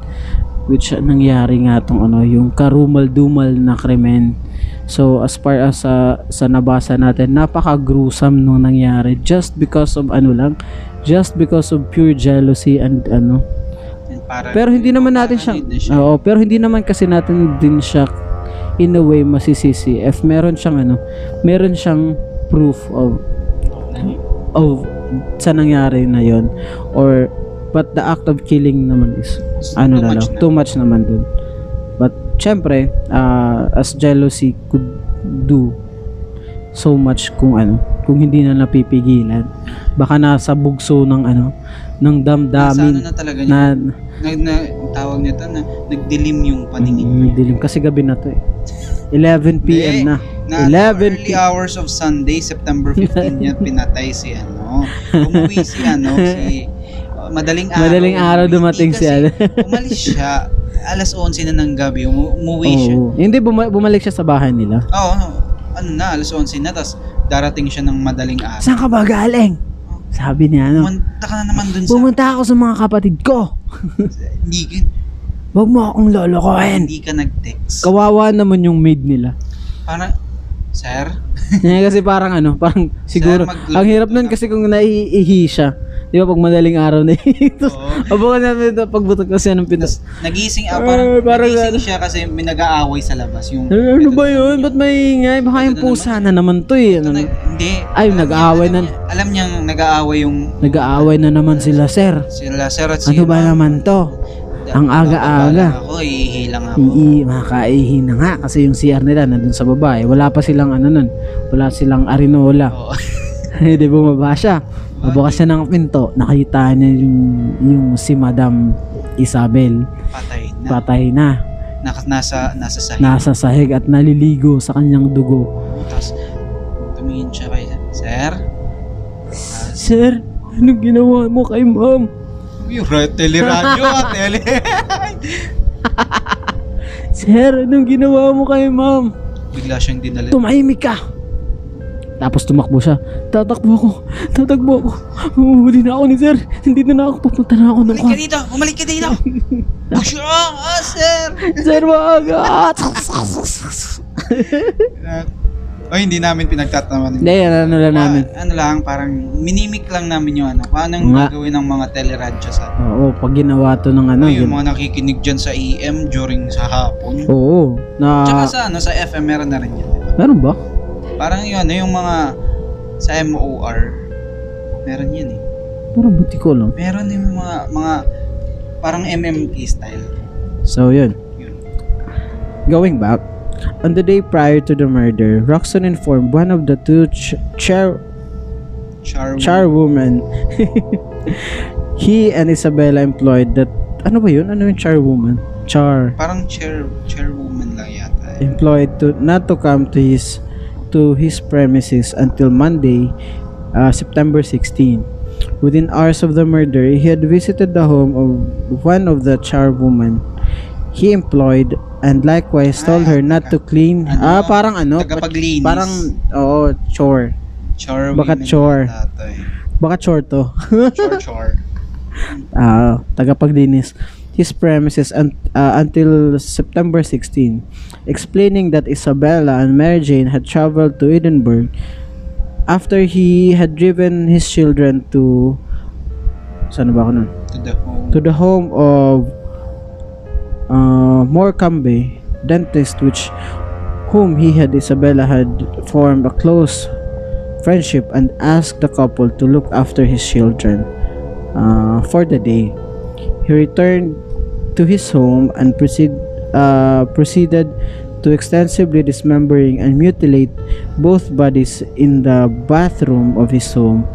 which nangyari nga tong ano, yung karumal-dumal na krimen. So as far as sa sa nabasa natin, napaka-gruesome nung nangyari just because of ano lang, just because of pure jealousy and ano, para- pero hindi naman natin siya, na. Oo, pero hindi naman kasi natin din siya in a way masisisi if meron siyang ano, meron siyang proof of of sa nangyari na yon or but the act of killing naman is ano too na much lang, na. too much naman dun. But syempre, uh, as jealousy could do so much kung ano, kung hindi na napipigilan. Baka nasa bugso ng ano, ng Nasa damdamin ano na talaga niya. na Na, na, tawag nito na nagdilim yung paningin Mm, niya. dilim kasi gabi na to eh. 11 p.m. Na. Na 11 early hours of Sunday, September 15 niya, pinatay si ano. Umuwi si ano, si uh, madaling araw. Madaling araw dumating si ano. umalis siya. Alas 11 na ng gabi, umu- umuwi siya. Oo. Hindi, buma- bumalik siya sa bahay nila. Oo, ano, ano na, alas 11 na, tapos darating siya ng madaling araw. Saan ka ba galing? Sabi niya, ano? Pumunta ka na naman dun sa... Pumunta ako sa mga kapatid ko. Hindi, ka- Huwag mo akong lolokohin. hindi ka nag-text. Kawawa naman yung maid nila. Parang, sir, Eh, kasi parang ano, parang siguro, mag- ang hirap nun kasi kung naiihi siya. Di ba pag madaling araw na Tapos, Oo. abukan namin ito, pagbutok kasi ng pinas. nagising, ah, Ay, parang, parang nagising ano. siya kasi may nag-aaway sa labas. Yung, Ano ba yun? Ba't may ingay? Baka yung Ito na pusa na naman to eh. Ano, Ito na- hindi. Ay, Alam nag-aaway niya, na- Alam, niya, alam niyang nag-aaway yung Nag-aaway na naman sila, sir. sila sir at si Ano ba naman to? Ang aga-aga. Ako, iihi lang ako. Ii, makakaihi na nga kasi yung CR nila nandun sa baba eh. Wala pa silang ano nun. Wala silang arinola. Oo. Hindi bumaba siya. Mabukas siya ng pinto. Nakita niya yung, yung si Madam Isabel. Patay na. Patay na. Nak- nasa, nasa sahig. Nasa sahig at naliligo sa kanyang dugo. Tapos, tumingin siya kay sir. Sir, anong ginawa mo kay ma'am? Yung ra- teleradyo ah, tele. Sir, anong ginawa mo kay ma'am? Bigla siyang dinala. Tumahimik ka! Tapos tumakbo siya. Tatakbo ako. Tatakbo ako. Uhuli na ako ni sir. Hindi na, na ako. Pupunta na ako ng Bumalik ka dito! Bumalik ka dito! Busya! Ah, sir! Sir, wag! Ay, hindi namin pinagtatawanan. Hindi, ano lang namin. Ah, ano lang, parang minimik lang namin yung ano. Anong Nga. gagawin ng mga teleradyo sa... Oo, pag ginawa to ng ano. Ano, yung yun. mga nakikinig dyan sa EM during sa hapon. Oo. Na, Tsaka sa ano, sa FM meron na rin yan. meron ba? Parang yun, ano, yung mga sa MOR, meron yan eh. Parang buti ko lang. Meron yung mga, mga, parang MMK style. So, yun. Yun. Going back, on the day prior to the murder, Roxton informed one of the two ch- chair Char. charwoman he and Isabella employed that ano ba yun? Ano yung charwoman? Char Parang chair chairwoman lang yata. eh. employed to not to come to his to his premises until Monday, uh, September 16. Within hours of the murder, he had visited the home of one of the charwoman he employed and likewise told her not to clean. Ano? ah, parang ano? Tagapaglinis. Parang, oo, chore. char. baka chore. Baka chore to. Chor chor. Ah, tagapaglinis his premises un- uh, until September 16, explaining that Isabella and Mary Jane had traveled to Edinburgh after he had driven his children to saan ba ako nun? To the home. to the home of uh, Morecambe dentist which whom he had Isabella had formed a close friendship and asked the couple to look after his children uh, for the day. He returned to his home and proceed, uh, proceeded to extensively dismembering and mutilate both bodies in the bathroom of his home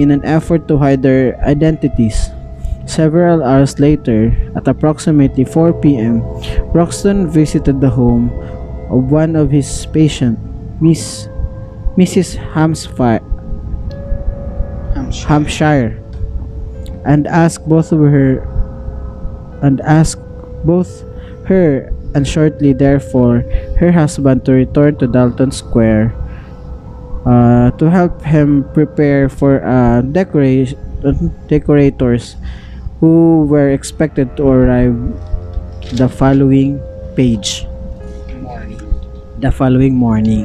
in an effort to hide their identities. Several hours later, at approximately 4 p.m., Roxton visited the home of one of his patients, Miss Mrs. Hampshire, Hampshire. Hampshire, and asked both of her and asked both her and shortly therefore her husband to return to Dalton Square uh, to help him prepare for uh, decora- decorators who were expected to arrive the following page Morning. the following morning.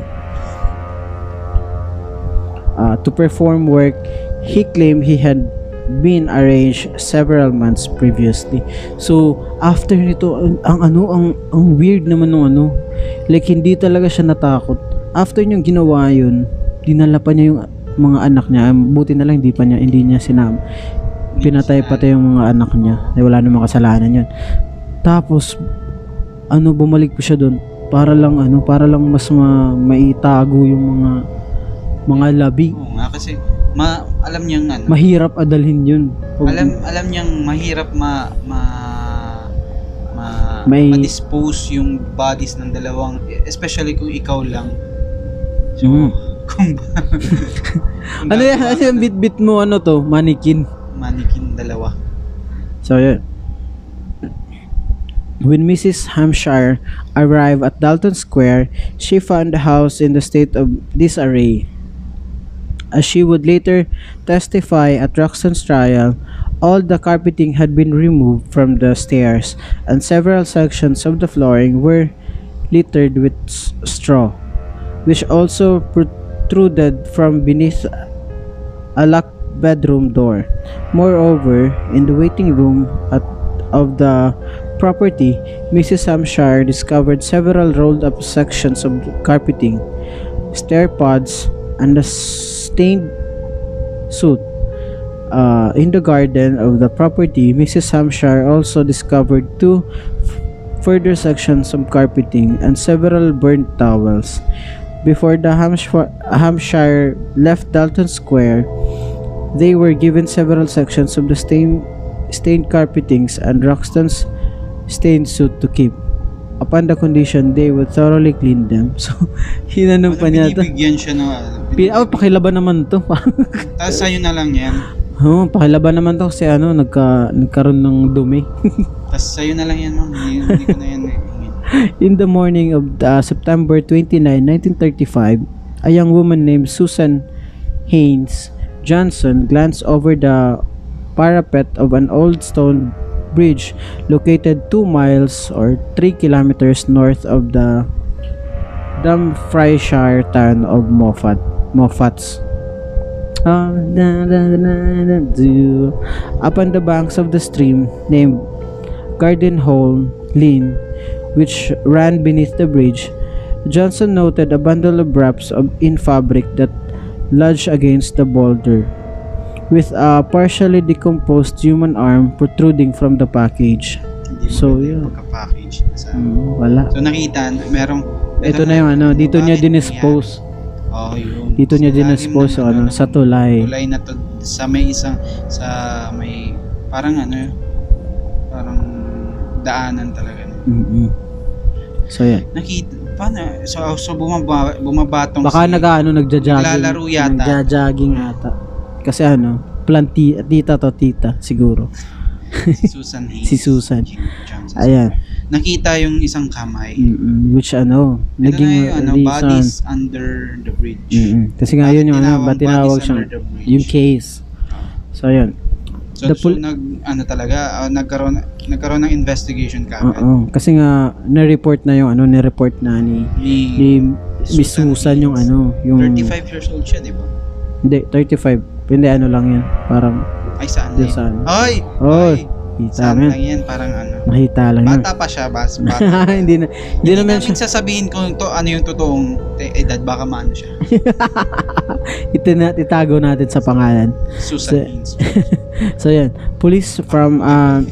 Uh, to perform work he claimed he had been arranged several months previously. So, after nito, ang, ang ano, ang, ang weird naman ng ano. Like, hindi talaga siya natakot. After niyang ginawa yun, dinala pa niya yung mga anak niya. Buti na lang, hindi pa niya, hindi niya sinama. Pinatay pati yung mga anak niya. Wala namang kasalanan yun. Tapos, ano, bumalik pa siya doon para lang ano, para lang mas ma, maitago yung mga mga labi. Oo nga kasi ma alam niyang ano. Mahirap adalhin yun. Pag- alam alam niyang mahirap ma ma ma May- ma-dispose yung bodies ng dalawang especially kung ikaw lang. So, Mm. kung ba kung ano yan? gagawa Ano yung bit-bit mo ano to? Mannequin. ng Mannequin dalawa. So, yun. When Mrs. Hampshire arrived at Dalton Square, she found the house in the state of disarray. As she would later testify at Roxton's trial, all the carpeting had been removed from the stairs, and several sections of the flooring were littered with straw, which also protruded from beneath a locked bedroom door. Moreover, in the waiting room at, of the property, Mrs. Hampshire discovered several rolled up sections of carpeting, stair pods, and a stained suit. Uh, in the garden of the property, Mrs. Hampshire also discovered two further sections of carpeting and several burnt towels. Before the Hampshire, left Dalton Square, they were given several sections of the stained, stained carpetings and Roxton's stained suit to keep. Upon the condition they would thoroughly clean them. So, hinanong pa niya to. Binibigyan siya ng Pi- oh, pakilaban naman to. Tapos sa'yo na lang yan. oh, pakilaban naman to kasi ano, nagka, nagkaroon ng dumi. Tapos sa'yo na lang yan, ma'am. Hindi, hindi ko na yan eh. In the morning of uh, September 29, 1935, a young woman named Susan Haynes Johnson glanced over the parapet of an old stone bridge located 2 miles or 3 kilometers north of the Dumfriesshire town of Moffat. Moffats. Ah, da, da, da, da, the banks of the stream named Garden Hole Lane, which ran beneath the bridge, Johnson noted a bundle of wraps of in fabric that lodged against the boulder, with a partially decomposed human arm protruding from the package. Hindi So, yun. pagka-package na sa Mm, wala. So nakita, merong Ito na yung ano, dito niya dinispose. Oh, yun. Dito niya Sa dinispose yung ano, ng sa tulay. Tulay na to sa may isang sa may parang ano parang daanan talaga. Mm-mm. So yan. Nakita paano so, so bumaba, bumabatong Baka si nag-ano, nagja-jogging. Naglalaro yata. Nagja-jogging ata. Kasi ano, planti, tita to tita, siguro. si Susan Hayes. Si Susan. Johnson. Ayan. Nakita yung isang kamay. Mm-mm. Which ano, Ito na naging yung ano, reason. bodies under the bridge. Mm-mm. Kasi nga yun yung ano, ba't tinawag siyang, yung case. So yun. So, The so pol- nag ano talaga ah, nagkaroon nagkaroon ng investigation kagad. Oo. Kasi nga, na-report na yung ano, na-report na ni, Ni ni Miss Susan yung ano, yung... 35 years old siya, di ba? Hindi, 35. Hindi, ano lang yun. Parang, Ay, saan? Doon sa ano. Ay! Oy, ay, kita Saan lang yan. yan? Parang ano. Nakita lang yun. Bata pa siya, bas. Bata. hindi na, hindi Hindi namin siya, sasabihin kung to, ano yung totoong te- edad. Baka maano siya. itina, itago natin sa pangalan. Susan Sa- Haynes. So yan, police from um,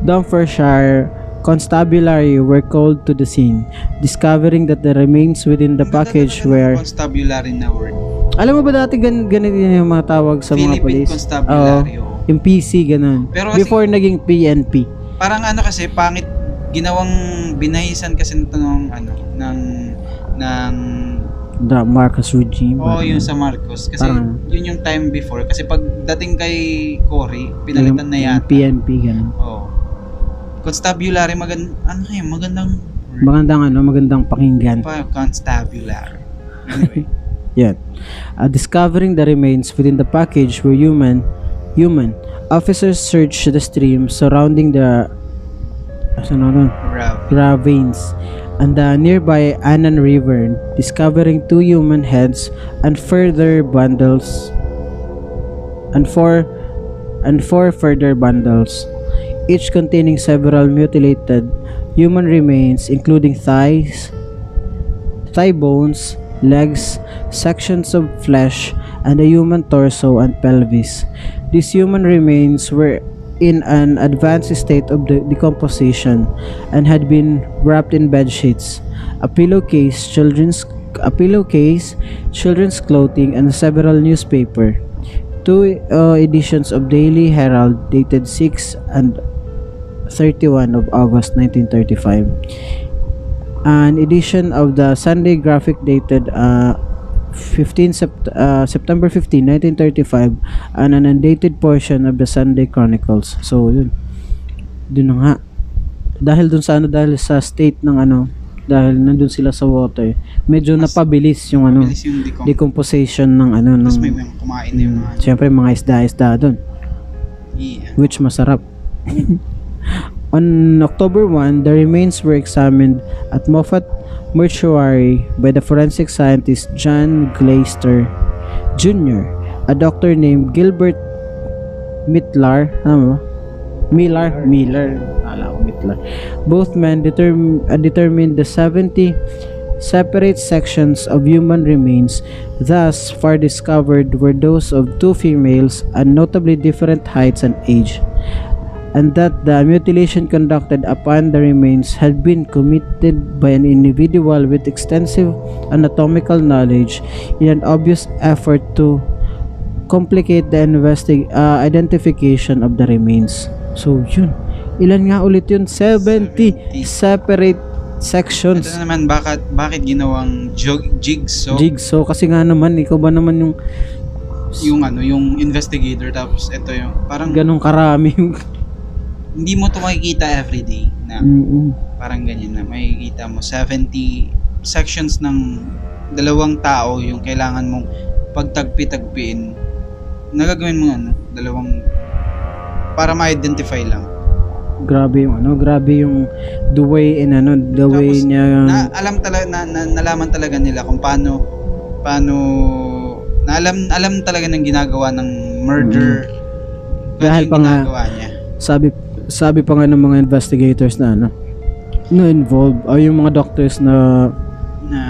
Dumfriesshire Constabulary were called to the scene, discovering that the remains within the package were... Constabulary na word. Alam mo ba dati gan ganito yun yung mga tawag sa mga Philippine police? Constabulary. Oo, oh. yung PC, ganun. Pero kasi- Before naging PNP. Parang ano kasi, pangit, ginawang binahisan kasi nito ng, ano, ng, ng, The Marcos regime. oh, yung sa Marcos. Kasi Parang- yun yung time before. Kasi pag dating kay Cory, pinalitan na Yung yata. PNP, ganun. Oh. Constabulary, magand ano kaya, magandang Magandang ano, magandang pakinggan. pa constabulary. Anyway, Yan. Uh, discovering the remains within the package were human, human. Officers searched the stream surrounding the na nun? Ravines and the nearby Annan River, discovering two human heads and further bundles and four and four further bundles, each containing several mutilated human remains, including thighs, thigh bones, legs, sections of flesh, and a human torso and pelvis. These human remains were in an advanced state of de- decomposition and had been wrapped in bed sheets, a pillowcase, children's a pillowcase, children's clothing, and several newspaper. Two uh, editions of Daily Herald dated 6 and 31 of August 1935 an edition of the Sunday Graphic dated uh, 15 Sept- uh, September 15, 1935 and an undated portion of the Sunday Chronicles. So, yun. Dun na nga. Dahil dun sa ano, dahil sa state ng ano, dahil nandun sila sa water, medyo Mas- napabilis yung ano, Bilis yung decom. decomposition ng ano, ng, Tapos may mga kumain na yung mga ano. Siyempre, mga isda-isda dun Yeah. which masarap. On October 1, the remains were examined at Moffat Mortuary by the forensic scientist John Glaister Jr., a doctor named Gilbert Mitlar, ano? Miller, Miller, Mitlar. Both men determ- uh, determined the 70 separate sections of human remains thus far discovered were those of two females and notably different heights and age and that the mutilation conducted upon the remains had been committed by an individual with extensive anatomical knowledge in an obvious effort to complicate the investi- uh, identification of the remains. So, yun. Ilan nga ulit yun? 70 separate Ito sections. na naman, bakit, bakit ginawang jog, jigsaw Jigsaw. Kasi nga naman, ikaw ba naman yung yung ano, yung investigator tapos ito yung parang ganong karami yung... hindi mo to makikita everyday na Mm-mm. parang ganyan na makikita mo 70 sections ng dalawang tao yung kailangan mong pagtagpi-tagpiin nagagawin mo ano dalawang para ma-identify lang Grabe yung ano, grabe yung the way in ano, the way Tapos, niya na alam talaga na, na, nalaman talaga nila kung paano paano na alam alam talaga ng ginagawa ng murder Mm. Dahil pa nga- niya sabi sabi pa nga ng mga investigators na ano na involved o yung mga doctors na na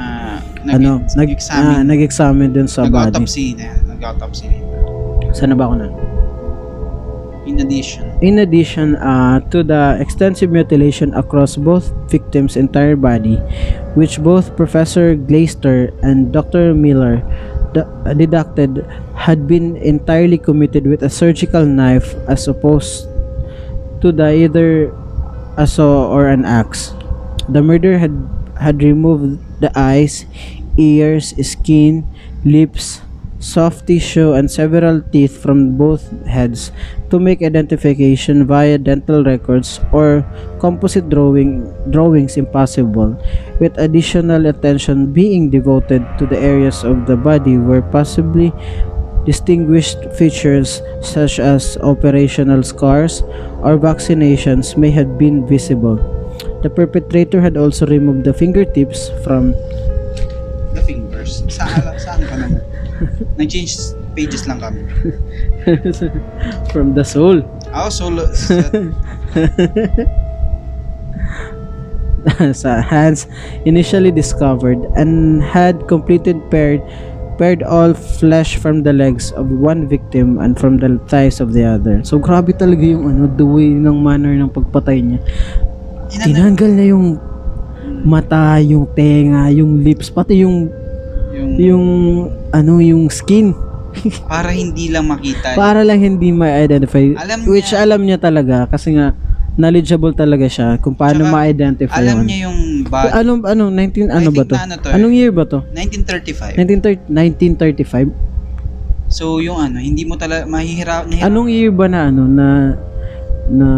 nag, ano nag examine ah, nag-examine dun sa body. nag-autopsy na nag-autopsy na Sana ba ako na? In addition, In addition uh, to the extensive mutilation across both victims' entire body, which both Professor Glaister and Dr. Miller d- deducted had been entirely committed with a surgical knife as opposed to the either a saw or an axe. The murderer had had removed the eyes, ears, skin, lips, soft tissue, and several teeth from both heads to make identification via dental records or composite drawing drawings impossible, with additional attention being devoted to the areas of the body where possibly distinguished features such as operational scars or vaccinations may have been visible. The perpetrator had also removed the fingertips from the fingers. Saan, saan ka naman? Nag-change pages lang kami. from the soul. Ah, Set. sa hands initially discovered and had completed paired paired all flesh from the legs of one victim and from the thighs of the other. So grabe talaga yung ano the way ng manner ng pagpatay niya. Tinanggal niya yung mata, yung tenga, yung lips, pati yung yung, yung ano yung skin para hindi lang makita. para lang hindi ma-identify Alam which niya- alam niya talaga kasi nga knowledgeable talaga siya kung paano Tsaka, ma-identify alam yun. niya yung bad. Anong ano 19 ano ba to? na ano to eh. Anong year ba to? 1935. 1930 1935. So yung ano, hindi mo talaga mahihirap. nahihirap- Anong year ba na ano na na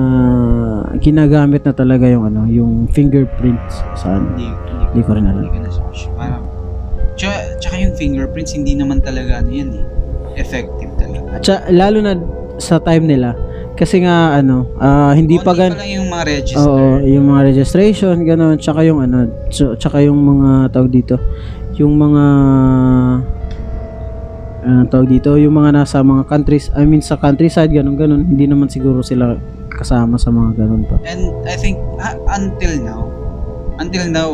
ginagamit na talaga yung ano, yung fingerprints sa ano? Hindi, hindi, Hindi ko rin alam. hindi ko na search. Parang, tsaka, tsaka yung fingerprints, hindi naman talaga ano yan eh. Effective talaga. At lalo na sa time nila kasi nga ano, ah, hindi pa gan pa yung mga register. Oo, yung mga registration, ganun, tsaka yung ano, tsaka yung mga tawag dito, yung mga ano tawag dito, yung mga nasa mga countries, I mean sa countryside, ganun, ganun, hindi naman siguro sila kasama sa mga ganun pa. And I think ah, until now, until now,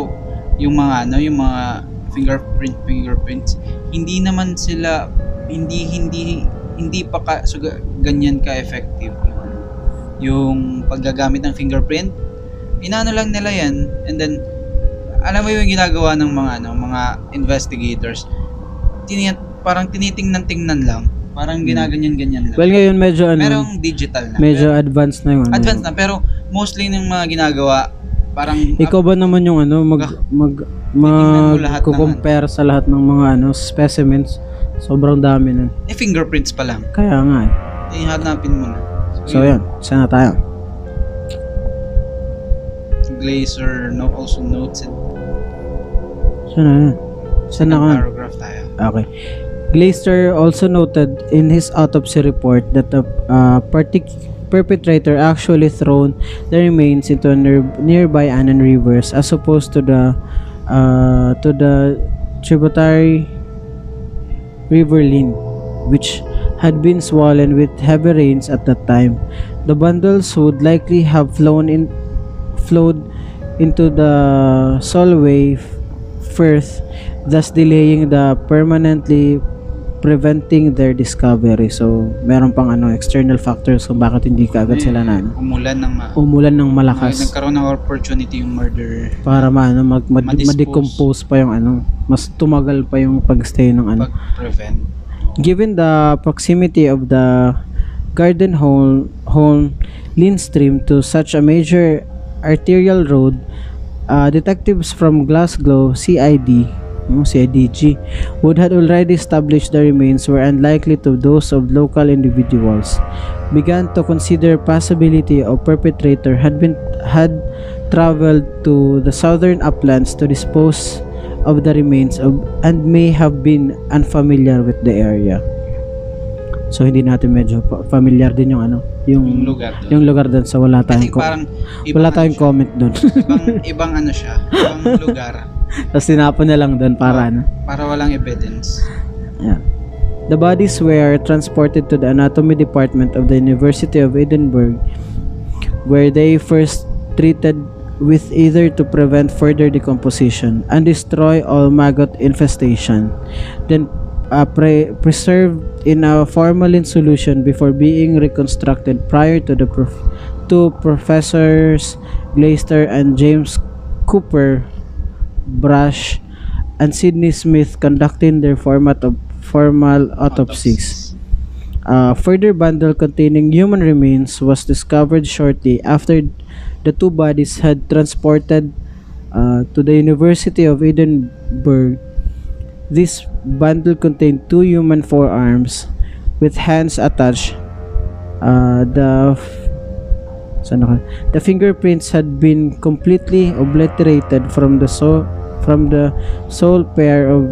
yung mga ano, yung mga fingerprint fingerprints, hindi naman sila hindi hindi hindi pa ka, so, ga- ganyan ka effective yung ano, paggagamit ng fingerprint. Inaano lang nila yan and then alam mo yung ginagawa ng mga ano, mga investigators. Tini parang tinitingnan-tingnan lang. Parang ginaganyan-ganyan lang. Well, ngayon medyo ano, Merong digital na. medyo advanced na yung ano. Advanced na pero mostly ng mga ginagawa parang Ikaw ba naman yung ano, mag, mag, mo mag, ng compare sa lahat ng mga ano, specimens. Sobrang dami nun. eh, fingerprints pa lang. Kaya nga eh. Eh, hanapin mo na. So, yan. Sana tayo. Glazer no, also notes it. Sana yan. Sana Ng ka. paragraph tayo. Okay. Glaister also noted in his autopsy report that the uh, partic- perpetrator actually thrown the remains into a near- nearby Annan rivers as opposed to the uh, to the tributary River Lynn, which had been swollen with heavy rains at that time. The bundles would likely have flown in flowed into the Solway f- Firth, thus delaying the permanently preventing their discovery. So, meron pang ano external factors kung bakit hindi kaagad sila na ano, Umulan ng ma- umulan ng Mag- malakas nagkaroon ng opportunity yung murderer para maano mag, mag, ma-decompose pa yung ano, mas tumagal pa yung pagstay ng ano. pag-prevent. Given the proximity of the Garden Hole, Hole Lynn Stream to such a major arterial road, uh, detectives from Glasgow CID, no, CIDG, would had already established the remains were unlikely to those of local individuals. Began to consider possibility of perpetrator had been had traveled to the southern uplands to dispose of the remains of and may have been unfamiliar with the area. So hindi natin medyo familiar din yung ano, yung Yung lugar doon. yung lugar doon sa I wala tayong ko- parang wala ano tayong siya. comment doon. ibang, ibang ano siya. Ibang lugar. Tapos tinapon na lang doon para ano. Para walang evidence. Yeah. The bodies were transported to the anatomy department of the University of Edinburgh where they first treated with either to prevent further decomposition and destroy all maggot infestation then uh, pre- preserved in a formalin solution before being reconstructed prior to the prof- to professors Glaister and James Cooper Brush and Sidney Smith conducting their format of formal autopsies. A further bundle containing human remains was discovered shortly after the two bodies had transported uh, to the University of Edinburgh. This bundle contained two human forearms with hands attached. Uh, the the fingerprints had been completely obliterated from the so from the sole pair of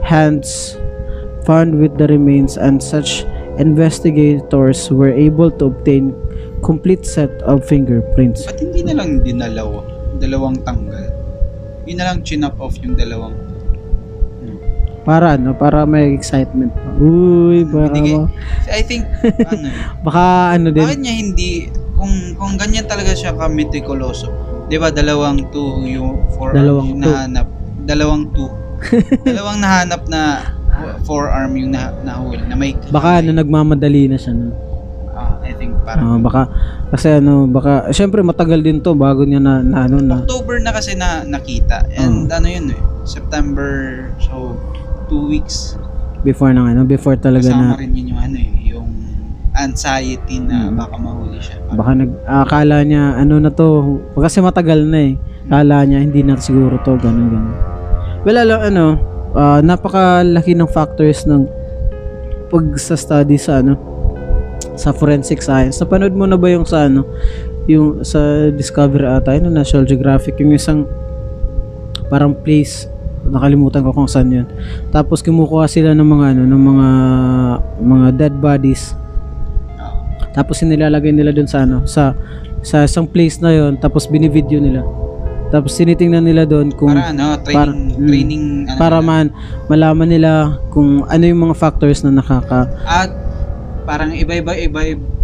hands found with the remains and such investigators were able to obtain complete set of fingerprints. Ba't hindi na lang dinalawa? Dalawang tanggal. Yun na lang chin up off yung dalawang. Para ano, para may excitement. Uy, baka, Binigay- I think, ano baka ano din. bakit niya hindi, kung, kung ganyan talaga siya ka-meticuloso, di ba dalawang two yung forearm Dalawang nahanap, dalawang two, dalawang nahanap na forearm yung na, nahuli, na may, Baka ano, nagmamadali na siya. No? Ah, I think parang, baka, kasi ano, baka, syempre matagal din to bago niya na, na ano na. October na kasi na nakita, and ano yun eh, September, so, two weeks, Before ng ano, before talaga kasama na, rin yun yung ano eh, yung anxiety na Mm. baka mahuli siya. baka nag, akala niya, ano na to, kasi matagal na eh. Akala niya, hindi na siguro to, ganun, ganun. Well, ano, ah, napakalaki ng factors ng pag sa study sa ano, sa forensic science. Napanood mo na ba yung sa ano, yung sa Discovery ata, yun, National Geographic, yung isang parang place nakalimutan ko kung saan yun. Tapos kumukuha sila ng mga ano, ng mga mga dead bodies. Tapos nilalagay nila dun sa ano, sa sa isang place na yon tapos binivideo nila. Tapos tinitingnan nila doon kung para ano, training, para- mm. training, ano para nila. man malaman nila kung ano yung mga factors na nakaka At parang iba-iba, iba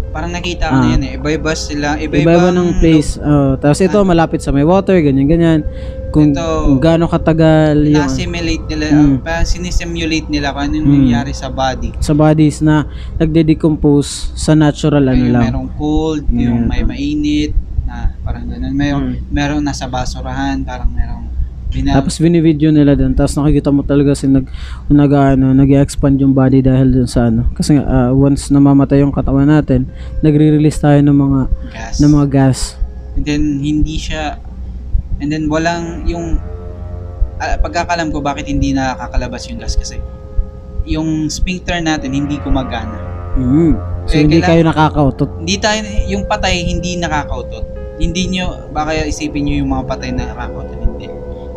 parang nakita ko Ah. na yan eh. Iba-iba sila, iba-iba. iba-iba ng place. Oh, tapos ito malapit sa may water, ganyan ganyan. Kung, Ito, kung gaano katagal yung Na-simulate nila, Mm. pa sinisimulate nila kung ano yung Mm. nangyari sa body. sa bodies na nagde-decompose sa natural ano yung lang. merong cold, Mm. yung may mainit, na parang ganun. Merong, Mm. merong nasa basurahan, parang merong bina, Tapos binivideo nila doon. Tapos nakikita mo talaga si nag nag ano, nag-expand yung body dahil dun sa ano. Kasi ah, once namamatay yung katawan natin, nagre-release tayo ng mga gas. ng mga gas. And then, hindi siya, and then walang yung, ah, pagkakalam ko bakit hindi nakakalabas yung gas kasi yung sphincter natin hindi gumagana. Mm. So Eh, hindi kayo nakakautot. Hindi tayo, yung patay hindi nakakautot. Hindi nyo, baka isipin nyo yung mga patay na nakakautot. Hindi.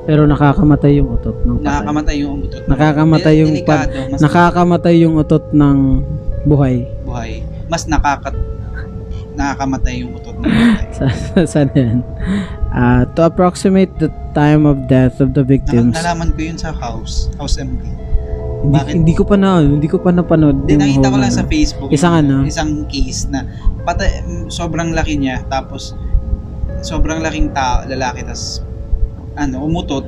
Pero nakakamatay yung utot ng patay. Nakakamatay yung umutot. Nakakamatay yung pa- Delikado, mas Nakakamatay yung utot ng buhay. buhay. Mas nakakat nakakamatay yung utot ng patay. Sa, saan yan? Ah, to approximate the time of death of the Nal- victims. nalaman ko yun sa house, house MD. Hindi, Bakit? hindi ko pa na, hindi ko pa napanood. Hindi, nakita ko lang sa ano. Facebook. Isang ano? Isang case na patay, sobrang laki niya, tapos sobrang laking tao, lalaki, tas ano, umutot.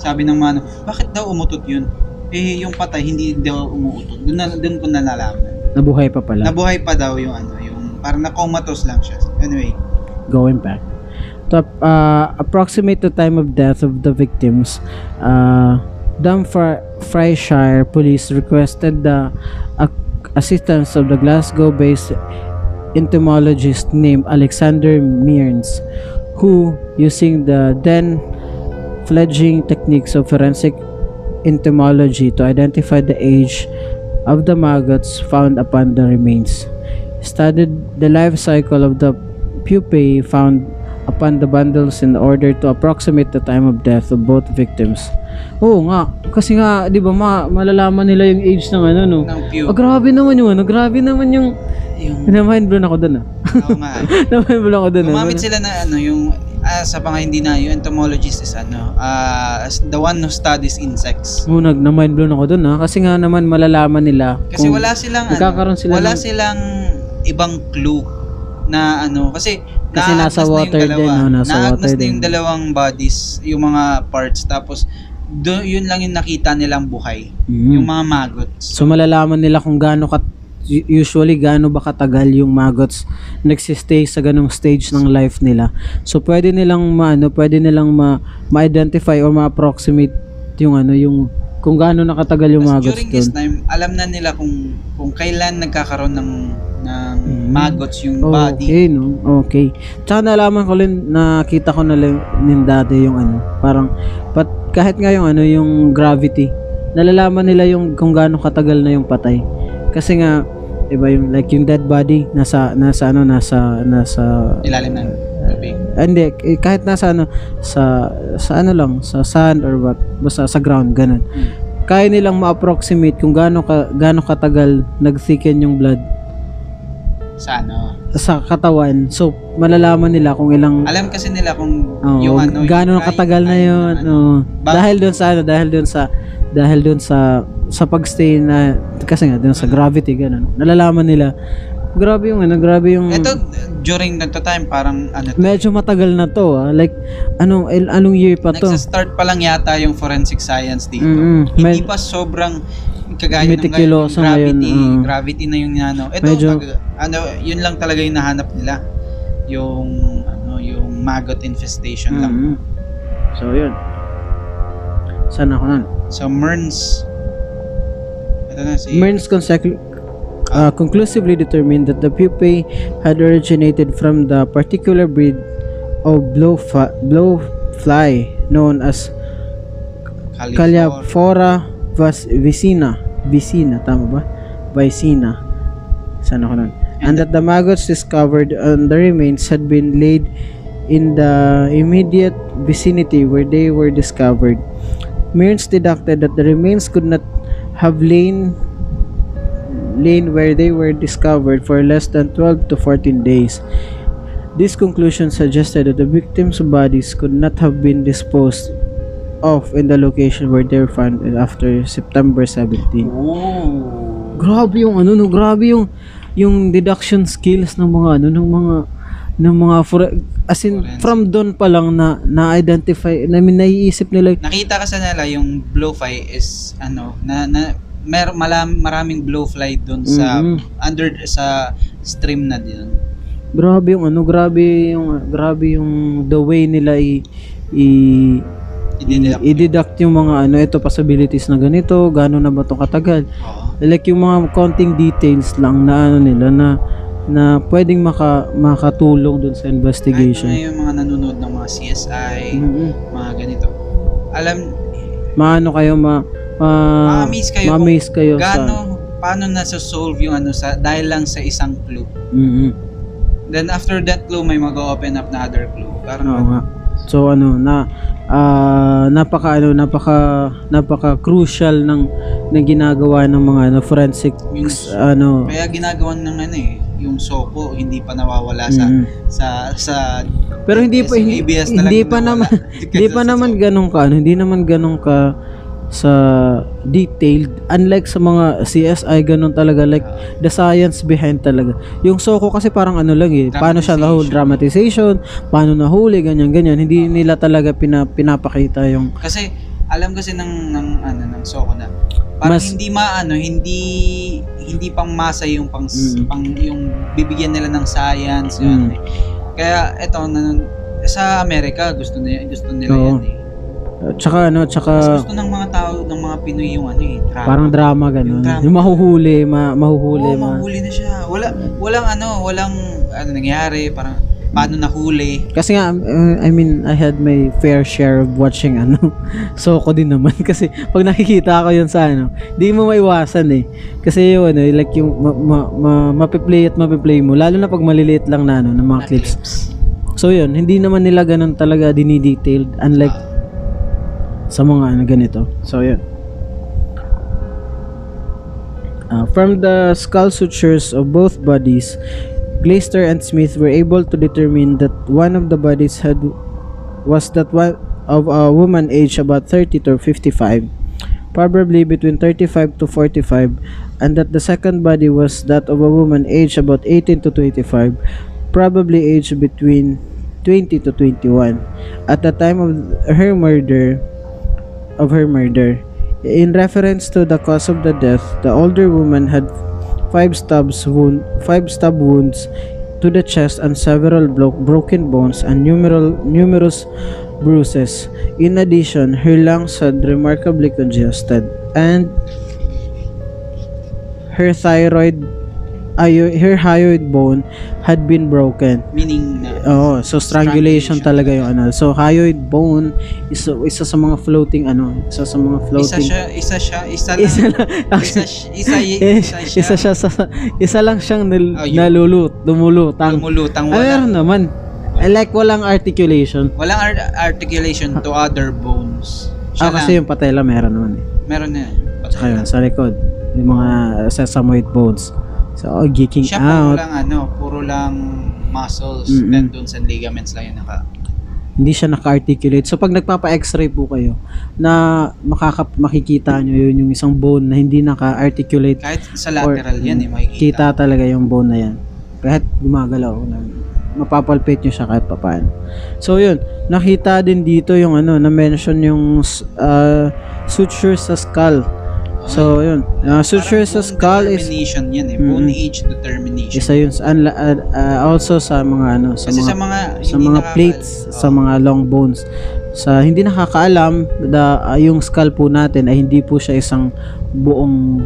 Sabi ng mano, bakit daw umutot yun? Eh, yung patay, hindi daw umuutot. Doon, na, doon ko nalalaman. Nabuhay pa pala. Nabuhay pa daw yung ano, yung parang na-comatose lang siya. Anyway, going back. To uh, approximate the time of death of the victims, uh, Dumfriesshire police requested the ac- assistance of the Glasgow-based entomologist named Alexander Mearns, who, using the then fledgling techniques of forensic entomology to identify the age of the maggots found upon the remains, studied the life cycle of the pupae found upon the bundles in order to approximate the time of death of both victims. Oo nga, kasi nga, di ba, ma malalaman nila yung age ng ano, no? ng. Oh, grabe naman yung ano, grabe naman yung, yung, na-mind blown ako dun ah. oo nga. na-mind blown ako dun ah. Gumamit sila na ano, yung, ah, sa mga hindi na, yung entomologist is ano, ah, the one who studies insects. Oo, nag, na-mind blown ako dun ah. Kasi nga naman malalaman nila. Kasi kung- wala silang ano, Nagkakaroon sila wala ng- silang ibang clue na ano kasi Kasi naagnas nasa na yung water dalawa. din, no? Nasa Naagnas water na yung din. dalawang bodies, yung mga parts tapos do, yun lang yung nakita nilang buhay. Mhm. Yung mga maggots. So malalaman nila kung gaano ka usually gaano ba katagal yung maggots nagsistay sa ganong stage ng life nila. So pwede nilang maano, pwede nilang ma, ma-identify or ma-approximate yung ano, yung kung gaano nakatagal yung maggots during this time, alam na nila kung kung kailan nagkakaroon ng ng Mhm. maggots yung body. Okay, no? Okay. Tsaka nalaman ko rin, nakita ko na lang din dati yung ano, parang, pat, kahit nga yung ano, yung gravity, nalalaman nila yung kung gaano katagal na yung patay. Kasi nga, iba yung, like yung dead body, nasa, nasa ano, nasa, nasa, Ilalim ng tubig. ah, hindi, eh, kahit nasa ano, sa, sa ano lang, sa sand or what, basta sa ground, ganun. Hmm. Kaya nilang ma-approximate kung gaano, ka, gaano katagal nag-thicken yung blood Sa ano. sa katawan. So, malalaman nila kung ilang Alam kasi nila kung Oo, yung ano. gaano katagal na yun. ano. Ba- dahil doon sa ano, dahil doon sa dahil doon sa sa pagstay na kasi nga doon sa gravity ganun. Nalalaman nila. Grabe yung ano, grabe yung Ito, during that time, parang ano to, medyo matagal na to ah. Like anong il- anong year pa to? Nagsa-start pa lang yata yung forensic science dito. Mm-mm. Hindi Med- pa sobrang kagaya ng Meticuloso ngayon, yung ngayon, gravity, oo. gravity na yung ano. Ito, Medyo- pag- ano, yun lang talaga yung nahanap nila. Yung, ano, yung maggot infestation lang. Mm-mm. So, yun. Sana ako nun. So, Merns, ito na si, Mearns consecu- uh, conclusively determined that the pupae had originated from the particular breed of blowfa- blowfly known as Califor. Caliaphora vas- vicina. Vicina, tama ba? Vicina. Nun. And that the maggots discovered on the remains had been laid in the immediate vicinity where they were discovered. Mearns deducted that the remains could not have lain lain where they were discovered for less than 12 to 14 days. This conclusion suggested that the victims' bodies could not have been disposed of in the location where they were found after September 17. Oh. Grabe yung ano no, grabe yung yung deduction skills ng mga ano ng mga ng mga for, as in Forensic. from doon pa lang na na-identify na I mean, naiisip nila Nakita kasi nila yung blowfly is, ano, na, na mer malam, maraming blowfly doon sa, Mhm. under, sa stream na din. grabe yung ano grabe yung grabe yung the way nila i, i Idinilak. i-deduct yung mga ano ito possibilities na ganito gaano na ba to katagal Oo. like yung mga konting details lang na ano nila na na pwedeng maka, makatulong dun sa investigation. na yung mga nanonood ng mga CSI, Mhm. mga ganito. Alam, Maano kayo ma ma ma-amaze kayo ma-amaze kayo sa gaano, paano nasa-solve yung ano sa, dahil lang sa isang clue. Mhm. Then after that clue, may mag-open up na other clue. Parang Oo nga. So ano na ah, napaka ano napaka napaka crucial ng ng ginagawa ng mga ano, forensic Yung- ano Kaya ginagawan ng ano eh, yung soko hindi pa nawawala sa mhm. sa sa Pero hindi pa hindi, ABS hindi yung pa naman hindi pa naman ganun ka ano, hindi naman ganun ka sa detailed unlike sa mga CSI ganun talaga like the science behind talaga yung Soko kasi parang ano lang eh paano siya nahuli dramatization paano nahuli ganyan ganyan hindi nila talaga pina, pinapakita yung Kasi alam kasi ng ng ano ng soko na parang Mas- hindi maano, hindi hindi pang masa yung pang Mm. pang yung bibigyan nila ng science Mm. yun. eh. Kaya eto na, sa Amerika gusto nila gusto nila Oo. yan eh. At saka ano Mas tsaka gusto ng mga tao ng mga Pinoy yung ano eh, drama. parang drama ganun Yung drama. yung mahuhuli ma, mahuhuli Oo, ma, mahuli na siya. Wala walang ano, walang ano nangyari, parang paano nahuli. Kasi nga, uh, I mean, I had my fair share of watching ano, Soko din naman. Kasi pag nakikita ko yun sa ano, di mo maiwasan eh. Kasi yung ano, like yung ma, ma, ma, mapiplay at mapiplay mo, lalo na pag maliliit lang na ano, ng mga na clips. clips. So yun, hindi naman nila ganun talaga dinidetailed, unlike sa mga ano ganito. So yun. Uh, from the skull sutures of both bodies, Glaister and Smith were able to determine that one of the bodies had was that one of a woman aged about 30 to 55, probably between 35 to 45, and that the second body was that of a woman aged about 18 to 25, probably aged between 20 to 21. At the time of her murder, of her murder. In reference to the cause of the death, the older woman had five stabs wound, five stab wounds to the chest and several blo- broken bones and numeral, numerous bruises. In addition, her lungs had remarkably congested and her thyroid ayo, her hyoid bone had been broken. Meaning na, Oh, so strangulation, Strangulation talaga yung ano. So hyoid bone isa isa sa mga floating ano, isa sa mga isa floating siya, isa siya, isa lang. isa lang isa, isa, Eh, isa, siya. isa siya sa isa lang siyang nal, Oh, nalulut, dumulutang. Lumulutang. Ano Walang, naman? I like walang articulation. walang ar- articulation to other bones. Ah, Siya lang. kasi yung patella meron naman eh. Meron na. Saka yun, sa likod, yung mga sesamoid bones. So, oh, geeking Siya puro out. lang ano, puro lang muscles, Mm-mm. tendons and ligaments lang yun naka. Hindi siya naka-articulate. So, pag nagpapa-x-ray po kayo, na makaka makikita nyo yun yung isang bone na hindi naka-articulate. Kahit sa lateral Or, yan eh, makikita. Kita talaga yung bone na yan. Kahit gumagalaw. na- Mapapalpate nyo siya kahit papaano. So, yun. Nakita din dito yung ano, na-mention yung uh, suture sa skull. So, yun. Uh, suture sa skull is determination yan eh. Mm-mm. Bone age determination. isa yun unla- uh, uh, also sa mga ano sa Kasi mga sa mga sa mga plates Oh. sa mga long bones sa hindi nakakaalam the, uh, yung skull po natin ay hindi po siya isang buong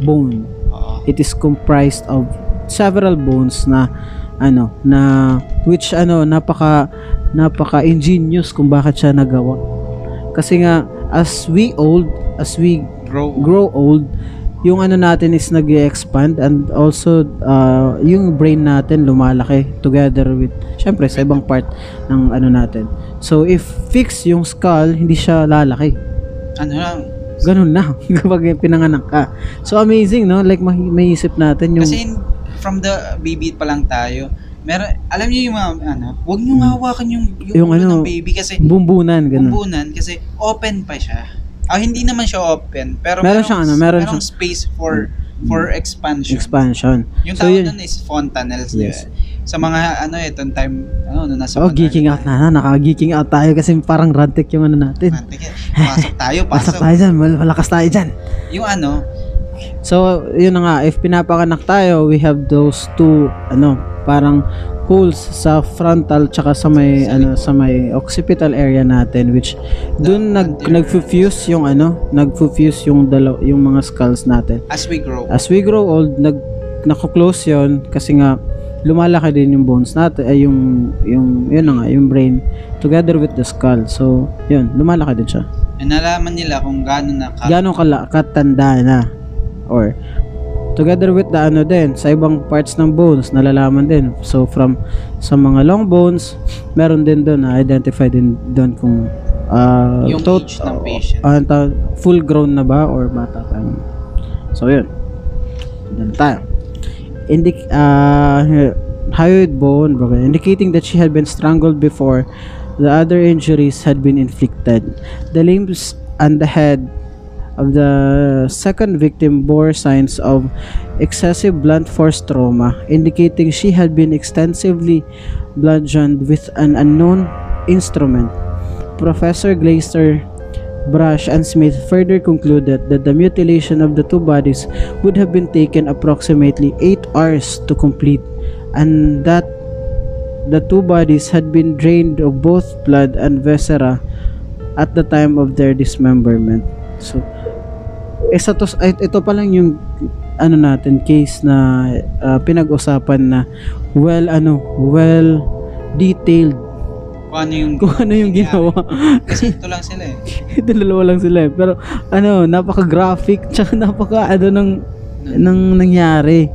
bone Oo. it is comprised of several bones na ano na which ano napaka napaka ingenious kung bakit siya nagawa kasi nga as we old as we grow. grow old, yung ano natin is nag expand and also uh, yung brain natin lumalaki together with syempre sa ibang part ng ano natin. So if fix yung skull, hindi siya lalaki. Ano lang. Ganun na kapag pinanganak ka. So amazing, no? Like may, may isip natin yung Kasi in- from the baby pa lang tayo, meron, alam niyo yung mga, ano, huwag niyo hawakan yung, yung, Yung ano, ng baby kasi, bumbunan, ganun. bumbunan, kasi open pa siya. Ah, hindi naman siya open, pero Meron siyang ano, meron siyang- space for for expansion. Expansion. Yung So tawag yun, nun is fontanelles. di Yes. ba? Sa mga, ano, itong time, ano, nung nasa oh, geeking out tayo. na, naka-geeking out tayo kasi parang rantic yung ano natin. Mantik yan. Pasok tayo, Pasok pasok. tayo dyan, mal- malakas tayo dyan. Yung ano, So, yun na nga, if pinapakanak tayo, we have those two, ano, parang holes sa frontal tsaka sa may, ano, sa may occipital area natin, which dun nag, nag-fuse yung, ano, nag-fuse yung, dalaw, yung mga skulls natin. as we grow, As we grow old, nag, nako-close yun kasi nga, lumalaki din yung bones natin, ay yung, yung, yun na nga, yung brain, together with the skull. So, yun, lumalaki din siya. and nalaman nila kung gaano na ka, Gano'ng kala, katanda na or together with the ano din sa ibang parts ng bones nalalaman din. So from sa mga long bones meron din doon na identify din doon kung ah, Yung tot- age ng patient. ah, ta- full grown na ba or bata pa yun. so yun. Doon tayo. Indic uh, hyoid bone broken indicating that she had been strangled before the other injuries had been inflicted. The limbs and the head of the second victim bore signs of excessive blunt force trauma, indicating she had been extensively bludgeoned with an unknown instrument. Professor Glaser, Brush, and Smith further concluded that the mutilation of the two bodies would have been taken approximately 8 hours to complete, and that the two bodies had been drained of both blood and viscera at the time of their dismemberment. So, isa to, ay- ito pa lang yung ano natin case na ah, pinag-usapan na well ano well detailed kung ano yung, kung ano yung ginawa kasi ito lang sila eh. ito dalawa lang sila eh pero ano napaka-graphic tsaka napaka ano ng nang nangyari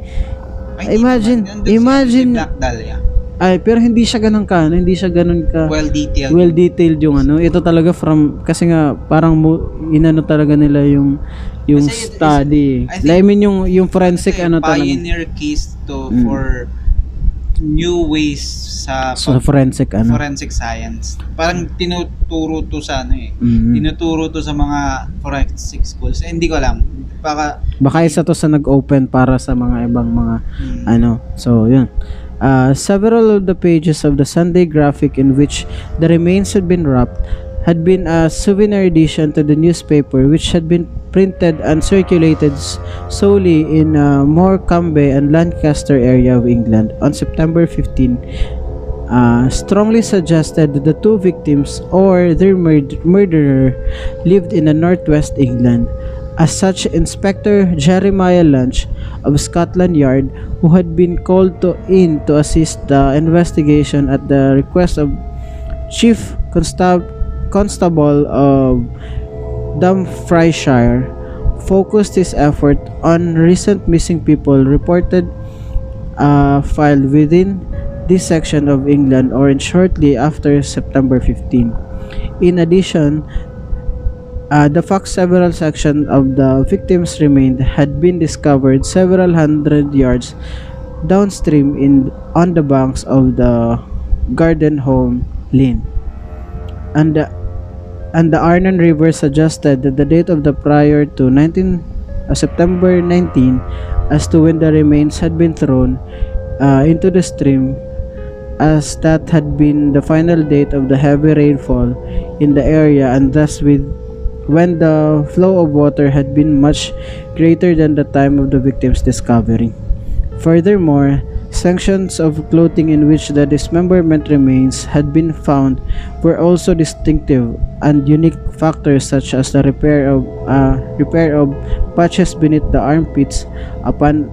Ay, Imagine- naman. Imagine- si Black Dahlia. Ay pero hindi siya ganun ka ano, hindi siya ganun ka Well detailed. well detailed yung ano ito talaga from kasi nga parang mo, inano talaga nila yung yung Kasi it is- study I think- I mean yung yung forensic Ito eh, ano talaga pioneer case to Mm. for new ways sa sa pag- forensic ano forensic science. Parang tinuturo to sa ano eh. Mhm. Tinuturo to sa mga forensic schools. Eh, hindi ko alam. Baka baka isa to sa nag-open para sa mga ibang mga hmm, ano so yun Uh, several of the pages of the Sunday graphic in which the remains had been wrapped had been a souvenir edition to the newspaper which had been printed and circulated solely in uh, Morecambe and Lancaster area of England on September 15 uh, strongly suggested that the two victims or their murd- murderer lived in the northwest England. As such, Inspector Jeremiah Lunch of Scotland Yard, who had been called to in to assist the investigation at the request of Chief Constab- Constable of Dumfriesshire, focused his effort on recent missing people reported uh, filed within this section of England or in shortly after September 15. In addition, uh, the fact several sections of the victims remained had been discovered several hundred yards downstream in on the banks of the Garden Home Lane. And the, and the Arnon River suggested that the date of the prior to 19 uh, September 19 as to when the remains had been thrown uh, into the stream as that had been the final date of the heavy rainfall in the area and thus with when the flow of water had been much greater than the time of the victim's discovery. Furthermore, sections of clothing in which the dismemberment remains had been found were also distinctive and unique factors such as the repair of uh, repair of patches beneath the armpits upon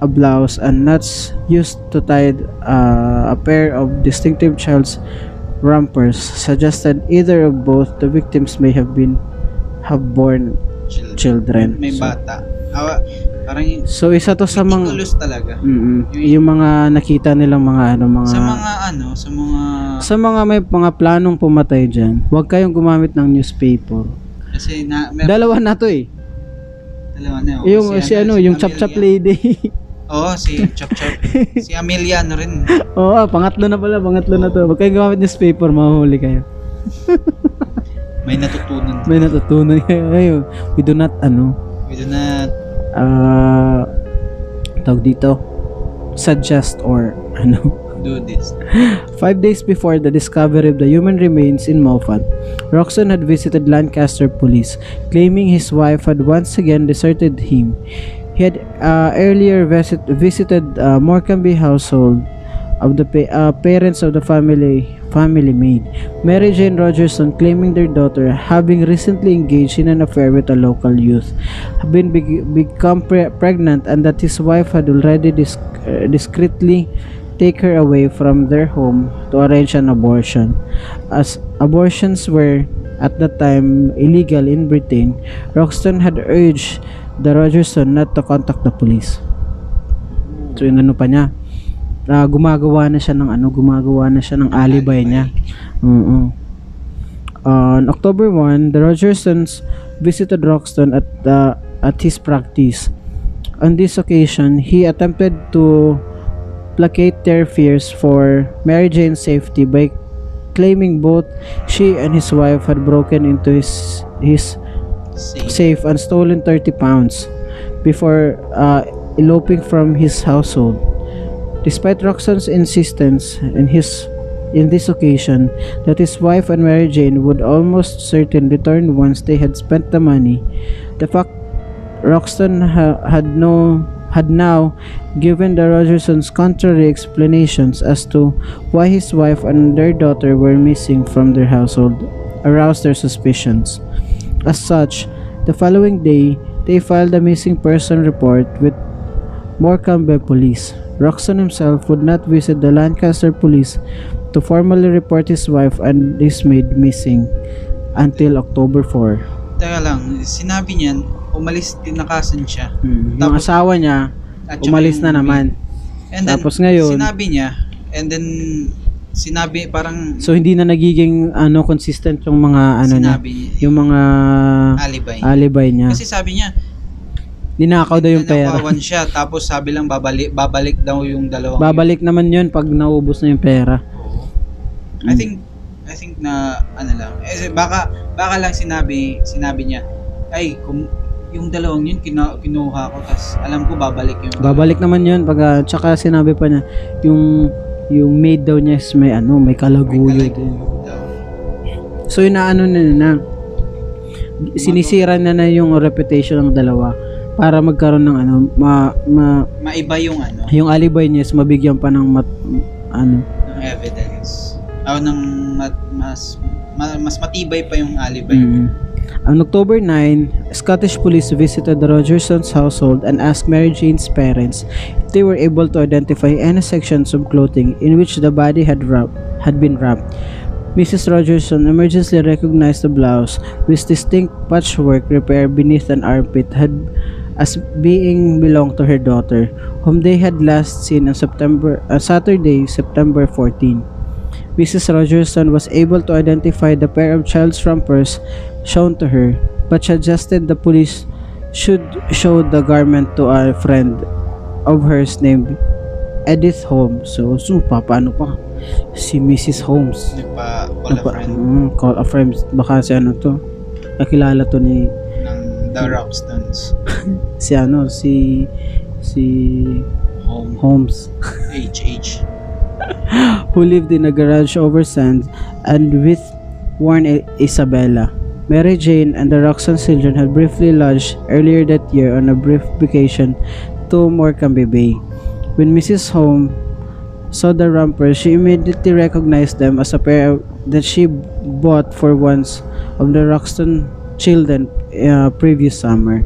a blouse and nuts used to tie uh, a pair of distinctive child's rompers suggested either of both the victims may have been have born Children. children. May So, bata. Awa, parang yung so isa to sa mga talaga. Mm, yung mga nakita nilang mga ano mga Sa mga ano, sa mga sa mga may mga planong pumatay diyan, huwag kayong gumamit ng newspaper. kasi na meron Dalawa na to eh. dalawa na. oh. yung si, ano, yung chap chap lady. Oo, si Chop Chop. si Amelia ano rin. Oo, pangatlo na pala, pangatlo na to. Huwag kayong gumamit ng newspaper, mahuhuli kayo. May natutunan. May natutunan. Ayun, we do not ano, We do not ah tawag dito, suggest or ano. do this. Five days before the discovery of the human remains in Moffat, Roxon had visited Lancaster police, claiming his wife had once again deserted him. He had uh, earlier visit, visited uh, Morecambe household of the uh, parents of the family family maid, Mary Jane Rogerson, claiming their daughter, having recently engaged in an affair with a local youth, had been beg- become pre- pregnant, and that his wife had already dis- uh, discreetly take her away from their home to arrange an abortion. As abortions were at that time illegal in Britain, Roxton had urged the Rogerson not to contact the police. So inano pa niya, ah, gumagawa na siya ng ano, gumagawa na siya ng alibi niya. Oo. On October 1, the Rogersons visited Roxton at the at his practice. On this occasion, he attempted to placate their fears for Mary Jane's safety by claiming both she and his wife had broken into his his Safe. safe and stolen 30 pounds before uh, eloping from his household. Despite Roxanne's insistence in his in this occasion that his wife and Mary Jane would almost certain return once they had spent the money, the fact Roxton ha- had no had now given the Rogersons contrary explanations as to why his wife and their daughter were missing from their household aroused their suspicions. As such, the following day, they filed a missing person report with Morecambe Police. Roxton himself would not visit the Lancaster Police to formally report his wife and his maid missing until October 4. Teka lang, sinabi niyan, umalis, tinakasan siya. Yung Tapos- asawa niya, umalis yung na naman. And then, Tapos ngayon- sinabi niya, and then, sinabi, parang, So hindi na nagiging ano consistent yung mga ano sinabi niya, yung mga alibi. alibi niya. Kasi sabi niya, Ninakaw daw yung pera. nanakawan siya, tapos sabi lang, babalik, babalik daw yung dalawang Babalik naman yun pag naubos na yung pera. I think I think na ano lang. Eh baka baka lang sinabi sinabi niya, ay kung yung dalawang yun kina, kinuha ko tas alam ko babalik yung Babalik naman yun pag ah, tsaka sinabi pa niya yung yung maid daw niya is may ano, may May kalaguyo kalaguyo din. daw. So inaano na na sinisira na na yung reputation ng dalawa para magkaroon ng ano ma, ma Maiba yung ano, yung alibi niya is mabigyan pa ng mat, ano ng evidence. O ng mat- mas ma- mas matibay pa yung alibi. Mm. On October 9, Scottish police visited the Rogersons household and asked Mary Jane's parents if they were able to identify any sections of clothing in which the body had, wrap, had been wrapped. Mrs. Rogerson emergency recognized the blouse with distinct patchwork repair beneath an armpit had as being belonged to her daughter, whom they had last seen on September uh, Saturday, September 14. Mrs. Rogerson was able to identify the pair of child's rompers shown to her, but suggested the police should show the garment to a friend of hers named Edith Holmes. So, so pa, paano pa? Si Mrs. Holmes. Nagpa-call a Nagpa- friend Mm, call a friend. Baka si ano to. Nakilala to ni The Rockstones. si ano si si Home. Holmes HH. who lived in a garage over sand and with Warren Isabella. Mary Jane and the Roxanne children had briefly lodged earlier that year on a brief vacation to Morecambe Bay. When Mrs. Holmes saw the rompers, she immediately recognized them as a pair that she bought for once of the Roxton children uh, previous summer.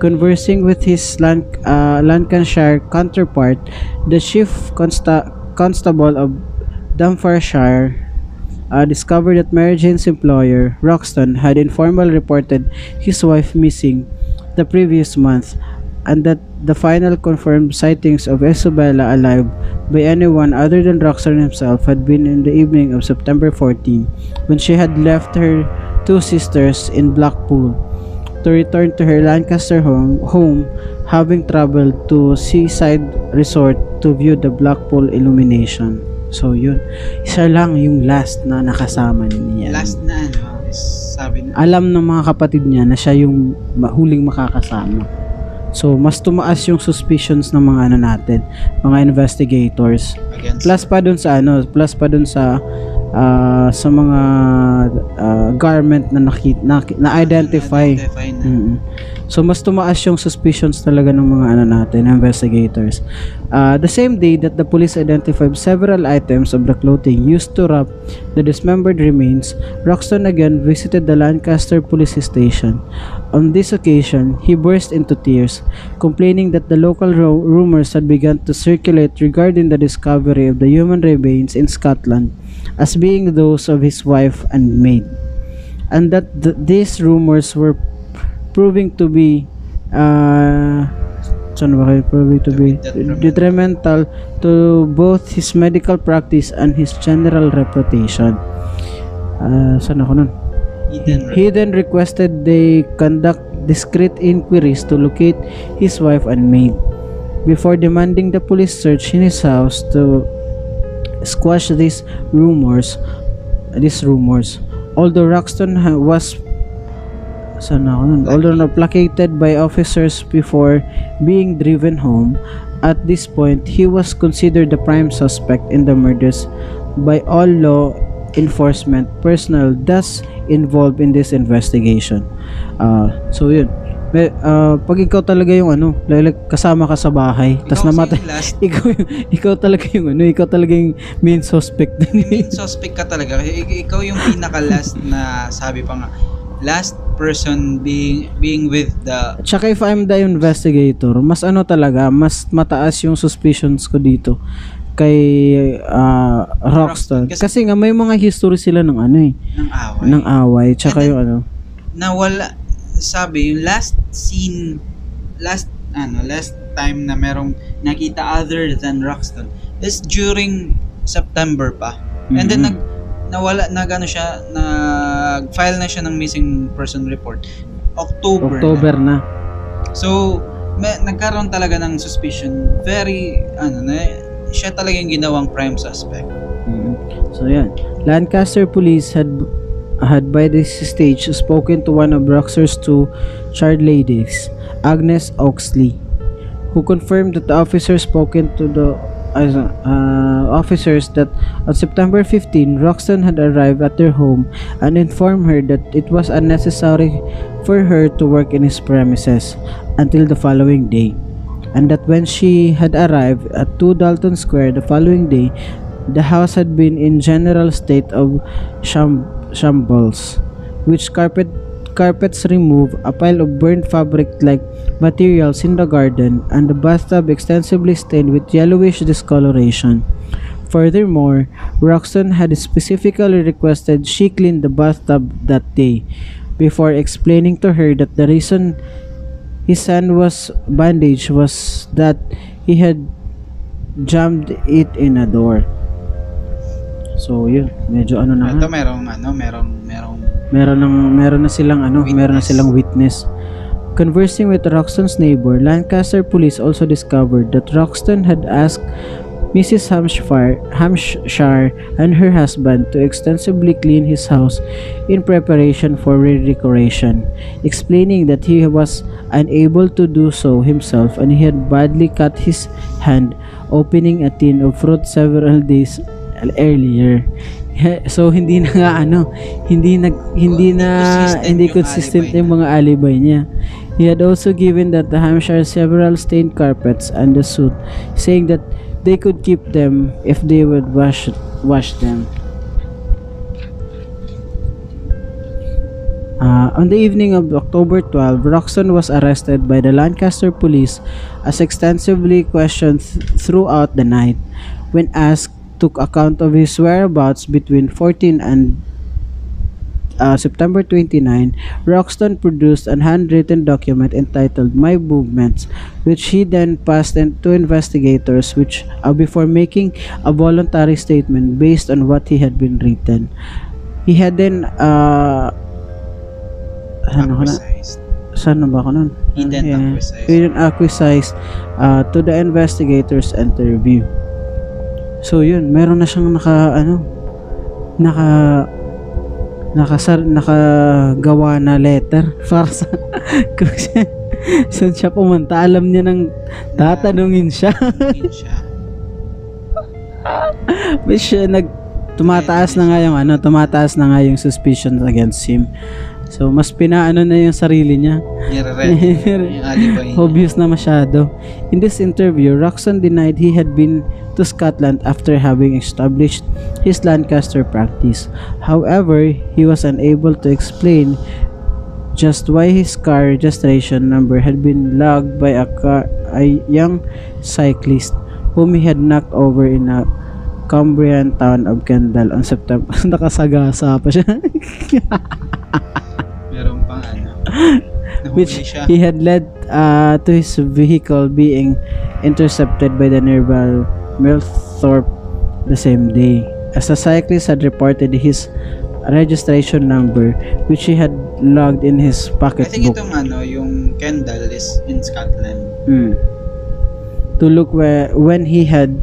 Conversing with his uh, Lancashire counterpart, the chief consta- constable of Dumfrieshire uh, discovered that Mary Jane's employer, Roxton, had informally reported his wife missing the previous month and that the final confirmed sightings of Isabella alive by anyone other than Roxton himself had been in the evening of September 14 when she had left her two sisters in Blackpool to return to her Lancaster home, home having traveled to seaside resort to view the Blackpool illumination. So yun, isa lang yung last na nakasama niya. Last na ano, sabi na Alam ng mga kapatid niya na siya yung huling makakasama. So mas tumaas yung suspicions ng mga ano natin, mga investigators. against Plus pa dun sa ano, plus pa dun sa ah, sa mga ah, garment na nakita na, na identify. identify na. Mm. So mas tumaas yung suspicions talaga ng mga ano natin, investigators. Uh, the same day that the police identified several items of the clothing used to wrap the dismembered remains, Roxton again visited the Lancaster police station. On this occasion, he burst into tears, complaining that the local ru- rumors had begun to circulate regarding the discovery of the human remains in Scotland as being those of his wife and maid and that th- these rumors were proving to be uh, saan ba kayo? proving to be Detrimental. detrimental to both his medical practice and his general reputation. Uh, saan ako nun? Hidden He then requested they conduct discreet inquiries to locate his wife and maid before demanding the police search in his house to squash these rumors these rumors although Roxton was saan ako nun? although placated by officers before being driven home at this point he was considered the prime suspect in the murders by all law enforcement personnel thus involved in this investigation uh, so yun May, uh, pag ikaw talaga yung ano, like, kasama ka sa bahay, tas namatay, last ikaw yung, ikaw talaga yung ano, ikaw talaga yung main suspect. main suspect ka talaga. Ikaw yung pinaka last na sabi pa nga last person being being with the Tsaka if I'm the investigator, mas ano talaga, mas mataas yung suspicions ko dito kay ah, Rockstar. Kasi- Kasi, nga may mga history sila ng ano eh, ng away. ng away, tsaka then- yung ano. na wala sabi yung last scene last ano last time na merong nakita other than Roxton is during September pa. And then Mhm. nag nawala nag ano siya nag file na siya ng missing person report October. na. October na. So may, nagkaroon talaga ng suspicion. Very ano na siya talaga yung ginawang prime suspect. Mhm. So yan. Lancaster police had had by this stage spoken to one of Roxer's two child ladies, Agnes Oxley, who confirmed that the officer spoken to the uh, officers that on September 15, Roxton had arrived at their home and informed her that it was unnecessary for her to work in his premises until the following day, and that when she had arrived at 2 Dalton Square the following day, the house had been in general state of sham- shambles, which carpet carpets removed, a pile of burnt fabric-like materials in the garden, and the bathtub extensively stained with yellowish discoloration. Furthermore, Roxton had specifically requested she clean the bathtub that day, before explaining to her that the reason his hand was bandaged was that he had jammed it in a door. So, yun. Medyo ano na Ito merong ano, merong merong Meron, ng, meron na silang ano, meron na silang witness. Conversing with Roxton's neighbor, Lancaster police also discovered that Roxton had asked Mrs. Hampshire, Hampshire and her husband to extensively clean his house in preparation for redecoration, explaining that he was unable to do so himself and he had badly cut his hand opening a tin of fruit several days earlier. So hindi na nga ano, hindi nag hindi na hindi consistent yung mga alibi niya. He had also given that the Hampshire several stained carpets and the suit, saying that they could keep them if they would wash wash them. Uh, on the evening of October 12, Roxton was arrested by the Lancaster police as extensively questioned th- throughout the night. When asked, took account of his whereabouts between 14 and uh, September 29, Roxton produced a handwritten document entitled My Movements, which he then passed in to investigators which uh, before making a voluntary statement based on what he had been written. He had then uh, ano na? Saan na ba ako nun? Hidden Yeah. acquisized. Hidden acquisized uh, to the investigators interview. So yun, meron na siyang naka ano naka nakasar nakagawa na letter para sa kung siya, saan siya pumunta? Alam niya nang tatanungin siya. Siya. But siya nag tumataas na nga yung ano tumataas na nga yung suspicions against him so mas pinaano na yung sarili niya. Obvious na masyado. In this interview, Roxon denied he had been to Scotland after having established his Lancaster practice. However, he was unable to explain just why his car registration number had been logged by a, car, a young cyclist whom he had knocked over in a Cumbrian town of Kendall on September. Nakasagasa pa siya. which he had led uh, to his vehicle being intercepted by the nearby Millthorpe the same day. As the cyclist had reported his registration number, which he had logged in his I think pocketbook. itong ano, yung Kendall is in Scotland. Mm. To look where when he had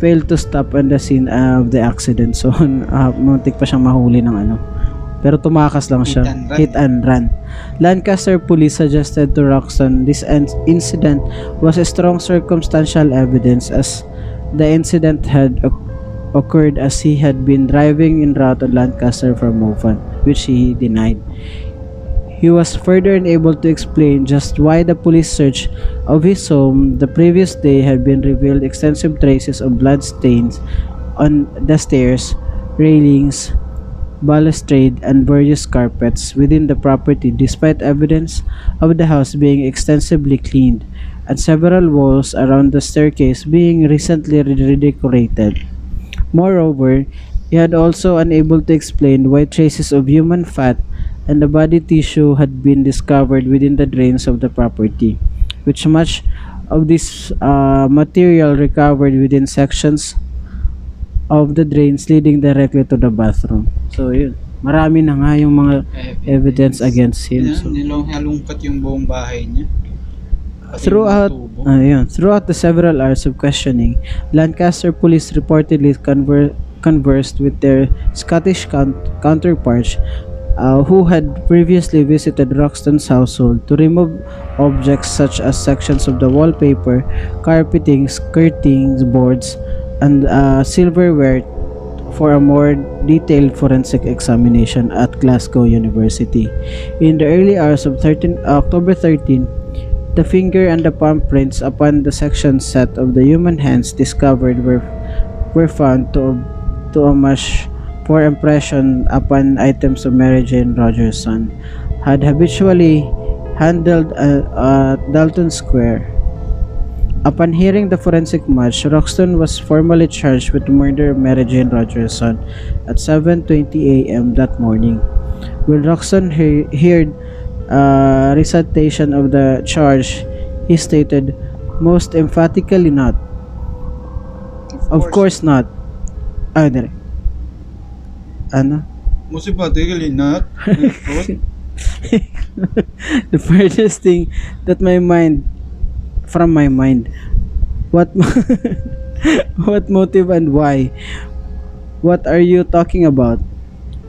failed to stop on the scene of the accident. So, uh, muntik pa siyang mahuli ng ano. Pero tumakas lang siya. Hit and run. Hit and run. Lancaster police suggested to Roxton this incident was a strong circumstantial evidence as the incident had occurred as he had been driving in route to Lancaster from Moffat, which he denied. He was further unable to explain just why the police search of his home the previous day had been revealed extensive traces of blood stains on the stairs, railings, balustrade, and various carpets within the property despite evidence of the house being extensively cleaned and several walls around the staircase being recently redecorated. Moreover, he had also unable to explain why traces of human fat and the body tissue had been discovered within the drains of the property, which much of this uh, material recovered within sections of the drains leading directly to the bathroom. So yun, marami na nga yung mga evidence against him. So, Nilong halungkat yung buong bahay niya. Pati Throughout, tubo. ayun, throughout the several hours of questioning, Lancaster police reportedly conver- conversed with their Scottish count- counterparts uh, who had previously visited Roxton's household to remove objects such as sections of the wallpaper, carpeting, skirtings, boards, and uh, silverware for a more detailed forensic examination at Glasgow University. In the early hours of 13, October 13, the finger and the palm prints upon the section set of the human hands discovered were were found to to a much for impression upon items of Mary Jane Rogerson had habitually handled uh, at Dalton Square. Upon hearing the forensic match, Roxton was formally charged with the murder of Mary Jane Rogerson at 7:20 a.m. that morning. When Roxton he- heard uh, recitation of the charge, he stated, "Most emphatically not. Of course not." Ah, dire. Ano? Most importantly, not. the furthest thing that my mind from my mind what what motive and why what are you talking about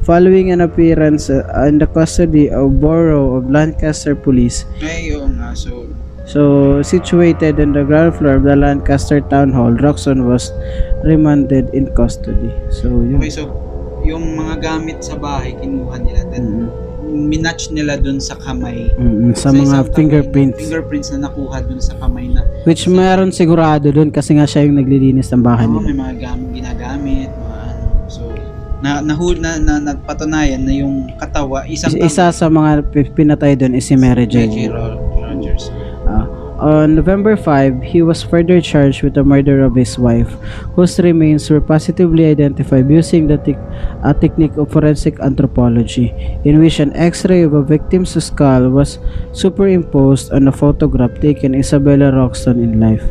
following an appearance uh, in the custody of borough of Lancaster police Ay, oo nga. So, so situated in the ground floor of the Lancaster town hall Roxon was remanded in custody so yun okay, so, yung mga gamit sa bahay, kinuha nila. Then, Mm, minatch nila dun sa kamay. mm, sa isang mga kamay, fingerprints Fingerprints na nakuha dun sa kamay na which mayroon sigurado dun kasi nga siya yung naglilinis ng bahay Oo, nila may mga gam- ginagamit, mga ano. So, na, nahul, na, na, napatunayan na yung katawa, isang Is- Isa sa mga pi- pinatay doon is si Mary. Jane. Rogers. On November 5, he was further charged with the murder of his wife, whose remains were positively identified using the tec- a technique of forensic anthropology, in which an X-ray of a victim's skull was superimposed on a photograph taken Isabella Roxton in life.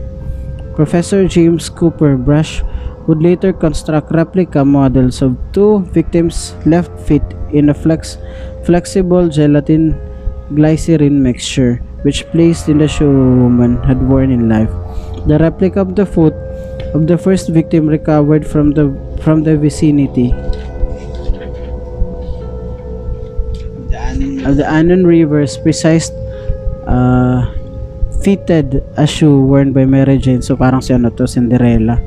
Professor James Cooper Brush would later construct replica models of two victims' left feet in a flex flexible gelatin glycerin mixture which placed in the shoe woman had worn in life. The replica of the foot of the first victim recovered from the from the vicinity of the Annan River's precise uh, fitted a shoe worn by Mary Jane. So parang si ano to, Cinderella.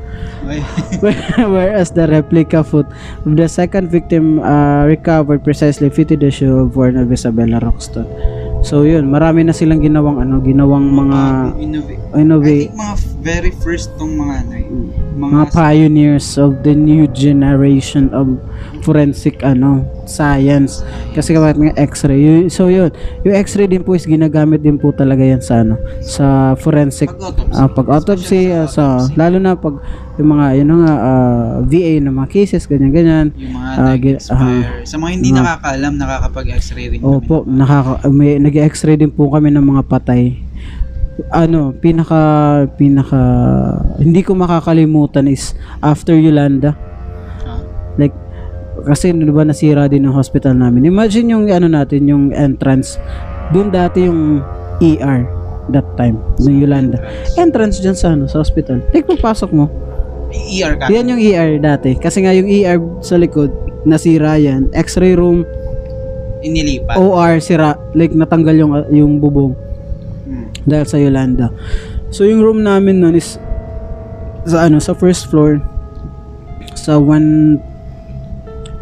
Whereas the replica foot of the second victim uh, recovered precisely fitted the shoe worn of Isabella Roxton. So yun, marami na silang ginawang ano, ginawang mga innov- in a I think mga very first tong mga ano eh, mga, mga pioneers of the new generation of forensic ano science kasi kapag mga x-ray so yun yung x-ray din po is ginagamit din po talaga yan sa ano sa forensic pag-autopsy. Pag autopsy ah, sa lalo na pag yung mga yun nga ah, VA na mga cases ganyan ganyan yung mga gi- nag-expire. sa mga hindi mga- nakakaalam, nakakapag-x-ray rin kami. Opo, nakaka may nag-x-ray din po kami ng mga patay. Ano, pinaka pinaka hindi ko makakalimutan is after Yolanda. Like kasi di ba nasira din yung hospital namin. Imagine yung ano natin, yung entrance. Doon dati yung ER that time, ng Yolanda. Entrance dyan sa ano, sa hospital. Like pagpasok mo, ER ka. yan yung ER dati. Kasi nga yung ER sa likod, nasira yan. X-ray room, Inilipat. OR sira like natanggal yung yung bubong Hmm. dahil sa Yolanda. So yung room namin noon is sa ano sa first floor sa 1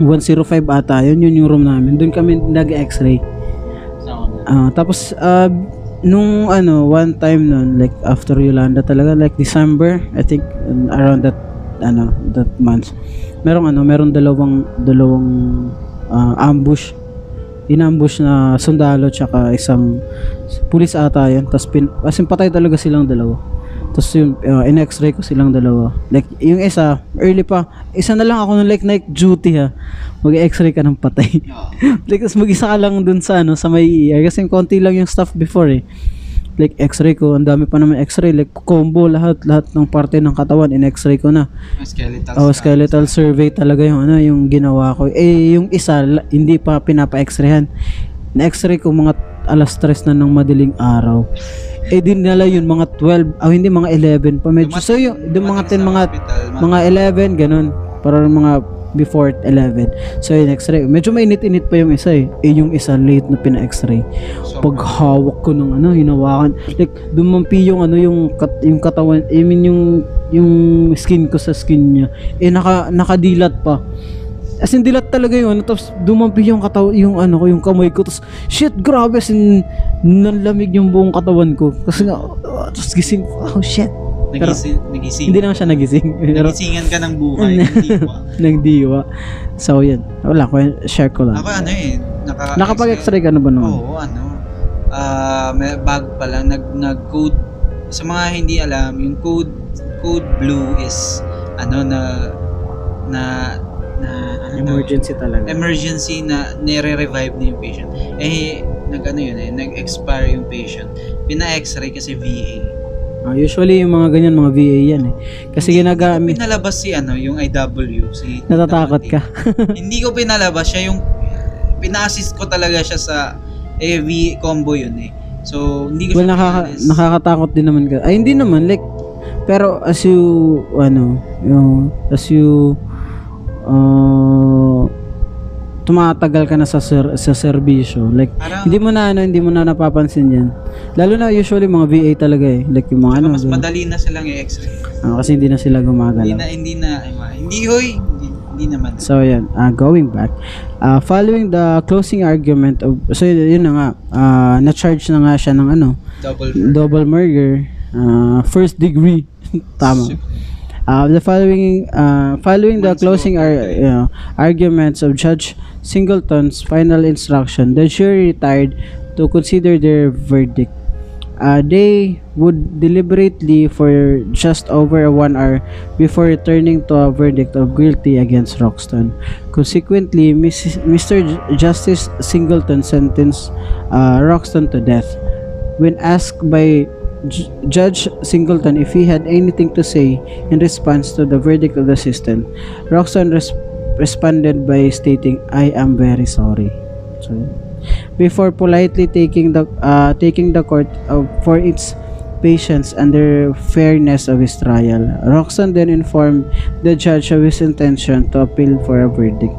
105 ata yun yun yung room namin. Doon kami nag-x-ray. Ah, tapos ah, nung ano one time noon like after Yolanda talaga like December I think around that ano that month merong ano merong dalawang dalawang ah, ambush. Inambush na sundalo tsaka isang pulis ata yun tapos pin, as in patay talaga silang dalawa tapos yung uh, in-x-ray ko silang dalawa. Like yung isa early pa isa na lang ako nung like night duty ha. Mag-x-ray ka ng patay. Like tas mag-isa ka lang dun sa ano sa may ER kasi konti lang yung staff before eh. Like x-ray ko ang dami pa naman x-ray. Like combo lahat lahat ng parte ng katawan in x-ray ko na. Skeletal. oh skeletal survey talaga yung ano yung ginawa ko. Eh yung isa hindi pa pinapa x-rayhan na x-ray ko mga alas 3 na ng madaling araw eh dinala yun mga 12 ah hindi mga 11 pa medyo so yung yung mga 10 mga mga 11 ganun para mga before 11. So, yung x-ray. Medyo mainit-init pa yung isa eh. Eh, yung isa late na pina-x-ray. So, Pag hawak ko nung ano, hinawakan. Like, dumampi yung ano, yung, kat, yung katawan, I mean, yung, yung skin ko sa skin niya. Eh, naka, nakadilat pa. As in, dilat talaga yun. Tapos, dumampi yung kataw, yung ano ko, yung kamay ko. Tapos, shit, grabe. As in, nanlamig yung buong katawan ko. Kasi nga, uh, tapos gising, oh shit. Pero, nagising, nagising, hindi naman siya nagising. Nagisingan ka ng buhay. hindi ba? nagdiwa. So, yun. Wala ko, share ko lang. Ako ano eh, naka, Nakapag-x-ray ka na ba noon? Oo, ano. Ah, may bag pa lang nag nag-code sa mga hindi alam, yung code code blue is ano na na na ano? Emergency talaga. emergency na nire-revive na yung patient. Eh nag ano yun eh, nag-expire yung patient. Pina-x-ray kasi VA. Ah, usually yung mga ganyan, mga VA yan eh. Kasi ginagamit, Pinalabas si ano, yung IW, si natatakot ka. hindi ko pinalabas siya yung pina-assist ko talaga siya sa AV combo yun eh. So, hindi ko well, siya nakaka, pinalis. nakakatakot din naman ka. Ay, hindi naman. Like, pero as you, ano, yung, as you, uh, tumatagal ka na sa ser, sa serbisyo. Like, Parang, hindi mo na, ano, hindi mo na napapansin yan. Lalo na usually mga VA talaga eh. Like yung mga ano. mas ganun. madali na silang i-x-ray. Ah, kasi hindi na sila Hindi gumagalaw. na, hindi na, ay, ma- hindi hoy, hindi, hindi naman. So yan, uh, going back, uh, following the closing argument of, so yun na nga, uh, na-charge na nga siya ng ano, Double double murder, uh, first degree, tama. Uh, the following, uh, following the closing ar- you know, arguments of Judge Singleton's final instruction, the jury retired to consider their verdict. Uh, they would deliberately for just over one hour before returning to a verdict of guilty against Roxton. Consequently, Miss, Mr. J- Justice Singleton sentenced uh, Roxton to death. When asked by J- Judge Singleton if he had anything to say in response to the verdict of the system, Roxton res- responded by stating, "I am very sorry." So, before politely taking the uh, taking the court uh, for its patience and the fairness of his trial, Roxton then informed the judge of his intention to appeal for a verdict.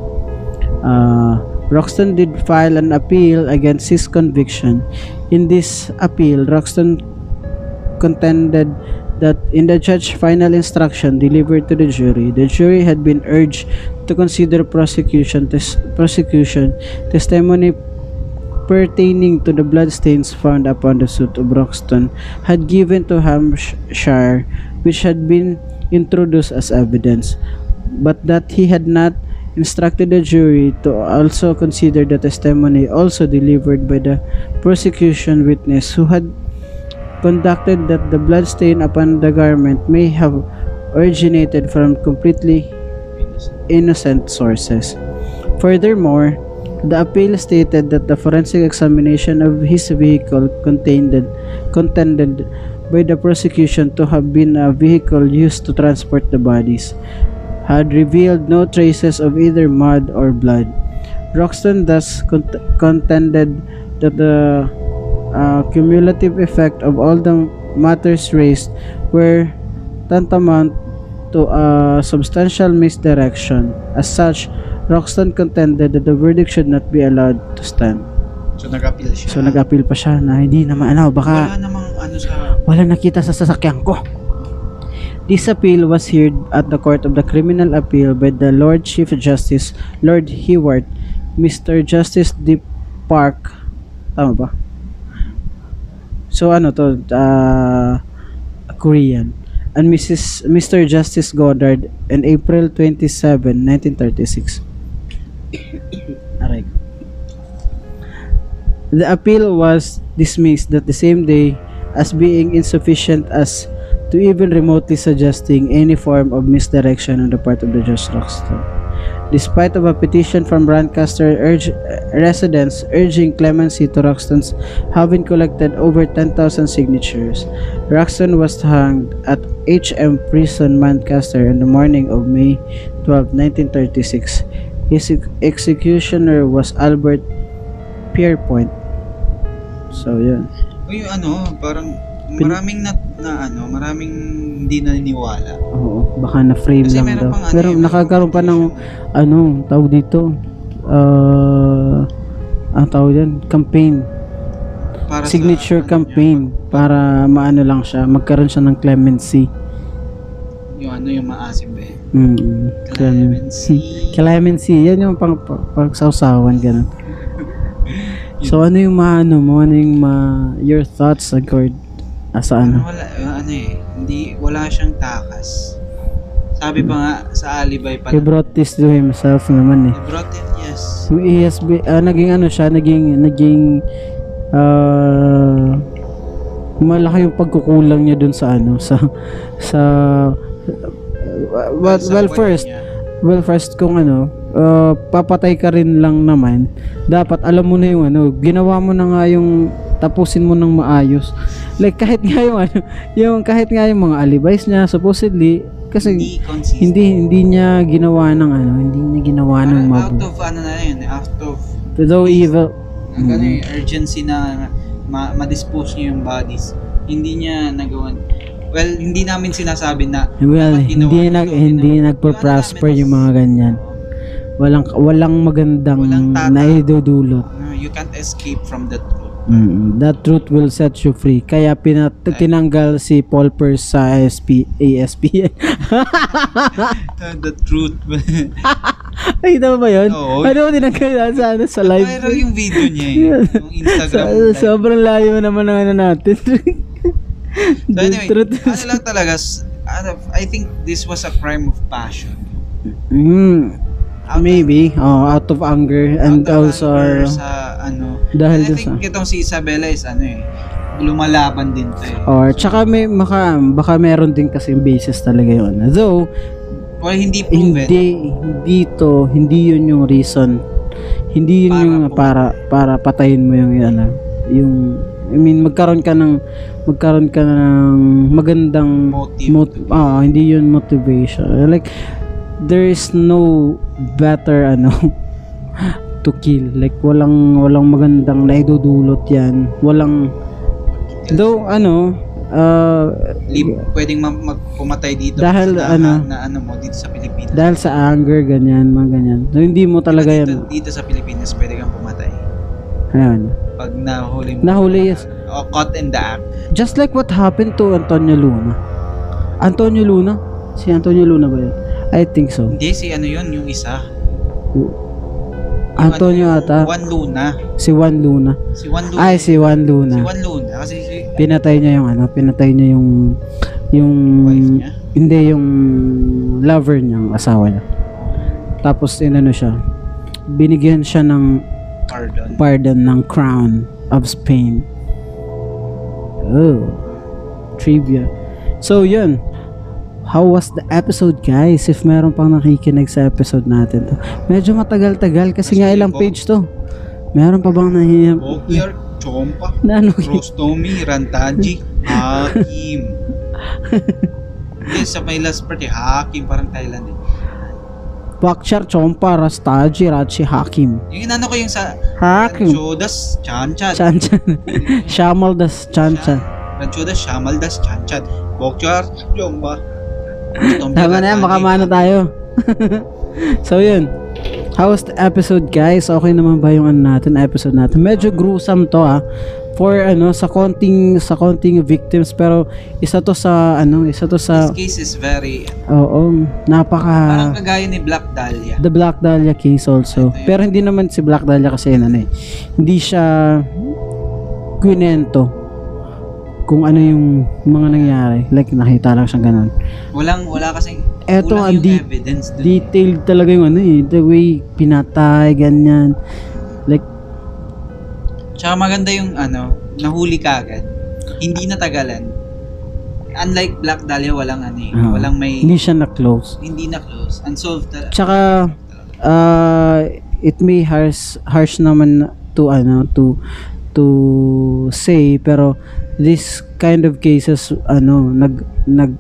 Uh, Roxton did file an appeal against his conviction. In this appeal, Roxton contended that in the judge's final instruction delivered to the jury, the jury had been urged to consider prosecution tes- prosecution testimony pertaining to the bloodstains found upon the suit of Broxton had given to Hampshire, which had been introduced as evidence, but that he had not instructed the jury to also consider the testimony also delivered by the prosecution witness who had conducted that the bloodstain upon the garment may have originated from completely innocent sources. Furthermore, the appeal stated that the forensic examination of his vehicle contained contended by the prosecution to have been a vehicle used to transport the bodies had revealed no traces of either mud or blood. Roxton thus cont- contended that the uh, cumulative effect of all the matters raised were tantamount to a substantial misdirection. As such, Roxton contended that the verdict should not be allowed to stand. So, nag-appeal siya. So nag-appeal pa siya na hindi naman ano, baka Wala namang ano sa... wala nakita sa sasakyan ko. This appeal was heard at the Court of the Criminal Appeal by the Lord Chief Justice Lord Hewart, Mr. Justice D. Park, tama ba? So ano to, uh, Korean. And Mrs. Mr. Justice Goddard on April 27, 1936. Aray. The appeal was dismissed that the same day as being insufficient as to even remotely suggesting any form of misdirection on the part of the Judge Roxton. Despite of a petition from Brancaster urge, residents urging clemency to Roxton's having collected over 10,000 signatures, Roxton was hanged at HM Prison Manchester on the morning of May 12, 1936. His ex- executioner was Albert Pierpoint. So, yun. Yung ano, parang maraming na, na ano, maraming hindi naniniwala. Oo, baka na-frame Kasi lang daw. pang ano Pero eh, may nakakaroon pa ng, ano, tawag dito, uh, ang tawag yan, campaign. Para sa, signature ano campaign para maano lang siya, magkaroon siya ng clemency. yung ano yung maasim ba eh. Mm, Clemency. Clemency, yan yung pang, pang, ganun. So ano yung maano mo, ano yung ma, your thoughts Gord? Sa Ano, wala, ano eh, hindi, wala siyang takas. Sabi pa nga sa alibay pa, He brought this to himself naman eh. he brought it, yes. He has be, ah, naging ano siya, naging, naging, ah, malaki yung pagkukulang niya dun sa ano, sa, sa, well, Sa well buhay first, niya. well first kung ano, ah, papatay ka rin lang naman, dapat alam mo na yung ano, ginawa mo na nga yung tapusin mo ng maayos. Like kahit nga yung ano, yung kahit nga yung mga alibis niya supposedly kasi hindi consistent. hindi hindi niya ginawa ng ano, hindi niya ginawa ng Parang out mabuti. of ano na yun, out of Though evil, ang ano yung urgency na ma- ma-dispose niya yung bodies. Hindi niya nagawan. Well, hindi namin sinasabi na well, ginawa hindi nag hindi nagpo-prosper Yung yung mga ganyan. Walang walang magandang Walang tata. naidudulot. you can't escape from truth. Mm, that truth will set you free. Kaya pinat tinanggal si Paul Pierce sa ASP ASP. The truth. Ay, tama ba 'yun? Oo. Ano tinanggal sa ano sa live? Viral yung video niya eh. Yung Instagram. So, live. sobrang layo naman ng ano natin. So The anyway, truth ano lang talaga, I think this was a crime of passion. Mm, maybe. Oh, out of anger and out of also anger sa ano. dahil And I think sa itong si Isabella is ano eh, lumalaban din to eh. or tsaka may maka, baka meron din kasi basis talaga yun. Though Well, hindi proven. hindi hindi to hindi yun yung reason. Hindi yun Para yung po- para para patayin mo yung ano, yung I mean magkaroon ka ng magkaroon ka ng magandang Motive. mot- ah, hindi yun motivation. Like there is no better ano to kill. Like walang walang magandang naidudulot 'yan. Walang though ano uh, Lib, pwedeng ma- magpumatay dito Dahil, sa ano, na, ano mo dito sa Pilipinas. dahil sa anger ganyan, mga ganyan. So, hindi mo talaga dito, yan. dito sa Pilipinas pwede kang pumatay. Ayun. Pag nahuli mo. Nahuli yes. O caught in the act. Just like what happened to Antonio Luna. Antonio Luna? Si Antonio Luna ba yun? I think so. Hindi, si ano yun, yung isa. Antonio Ano, ata. Juan Luna. Si Juan Luna. Si Juan Luna. Ay, si Juan Si Luna. Juan Luna. Kasi si Pinatay niya yung ano, pinatay niya yung yung wife niya. hindi yung lover niya, yung asawa niya. Tapos inano siya. Binigyan siya ng Pardon. pardon ng Crown of Spain. Oh. Trivia. So, yun. How was the episode, guys? If meron pang nakikinig sa episode natin to. Medyo matagal-tagal kasi nga ilang page to. Meron pa bang nahihinap? Bokyar, Chompa, Na ano? Rostomi, Rantaji, Hakim. Yes, sa may last part eh, Hakim, parang Thailand eh. Bakchar, Chompa, Rastaji, Rachi, Hakim. Yung inano ko yung sa Hakim. Ranchodas, Chanchat. Chan Chan. Shamal das Chan Chan. Ranchodas, Shamaldas, Chanchat. Bokyar, Chompa. Tama na yan, baka mano tayo. so yun. How was the episode guys? Okay naman ba yung ano natin, episode natin? Medyo gruesome to ah. For ano, sa konting sa konting victims pero isa to sa ano, isa to sa This case is very, oo, napaka parang kagaya ni Black Dahlia. The Black Dahlia case also. Pero hindi naman si Black Dahlia kasi ano eh. Hindi siya kwento kung ano yung mga nangyari. Like nakita lang siya ganun. Walang, wala kasing, Eto, kulang ang yung evidence dun. detailed talaga yung ano eh, the way pinatay, ganyan. Like, Tsaka maganda yung ano, nahuli ka agad. Hindi natagalan. Unlike Black Dahlia, walang ano eh, Ah. walang may, hindi siya na-close. hindi na close. Unsolved talaga. Tsaka, uh, it may harsh, harsh naman to, ano, to, to say, pero this kind of cases, ano, nag, nag,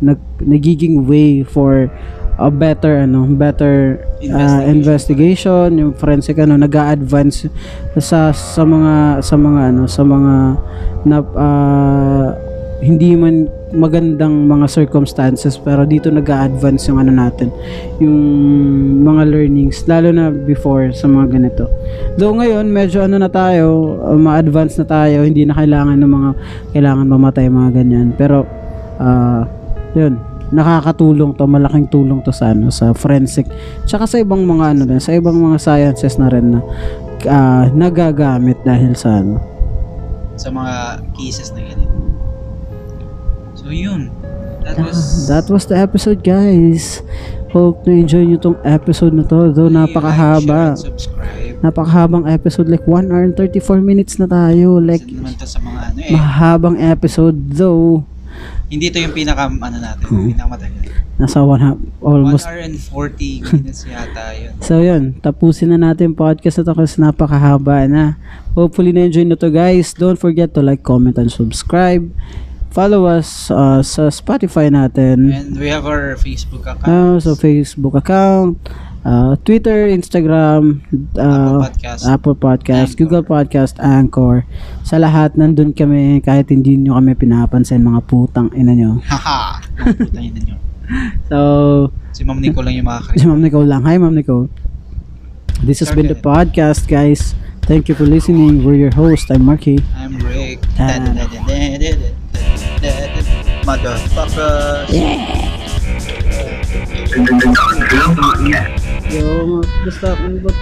nag, nagiging way for a better ano, better ah, investigation, yung forensic ano, nag-a-advance sa sa mga sa mga ano, sa mga na ah, hindi man magandang mga circumstances pero dito nag-a-advance yung ano natin yung mga learnings lalo na before sa mga ganito. Though ngayon medyo ano na tayo uh, ma-advance na tayo hindi na kailangan ng mga kailangan mamatay mga ganyan. Pero ah yun nakakatulong to malaking tulong to sa ano sa forensic tsaka sa ibang mga ano din sa ibang mga sciences na rin na ah, nagagamit dahil sa ano. Sa mga cases na ganito. Yun. That was That was the episode, guys. Hope na enjoy nyo tong episode na to. Though Like, napakahaba. share, and subscribe. Napakahabang episode. Like 1 hour and 34 minutes na tayo. Like, sa mga ano eh. mahabang episode. Though, Hindi to yung pinaka ano natin, Hmm. pinakamatagal. nasa 1 half, 1 almost. hour and 40 minutes yata yun. So, yun. Tapusin na natin yung podcast na to kasi napakahaba na. Hopefully na-enjoy nyo to, guys. Don't forget to like, comment, and subscribe. Follow us uh, sa Spotify natin. And we have our Facebook account. Uh, so Facebook account, uh, Twitter, Instagram, Apple uh, Podcast. Apple Podcast, Anchor. Google Podcast, Anchor. Sa lahat nandun kami kahit hindi nyo kami pinapansin mga putang ina nyo. Haha! Putayin na nyo. So, Si Ma'am Nico lang yung si makakarinig. Ma'am Nicole lang. Hi Ma'am Nicole. This has been the podcast guys. Thank you for listening. We're your host. I'm Marky. I'm Rick. Ah. Motherfuckers. Yo, basta, ano ba?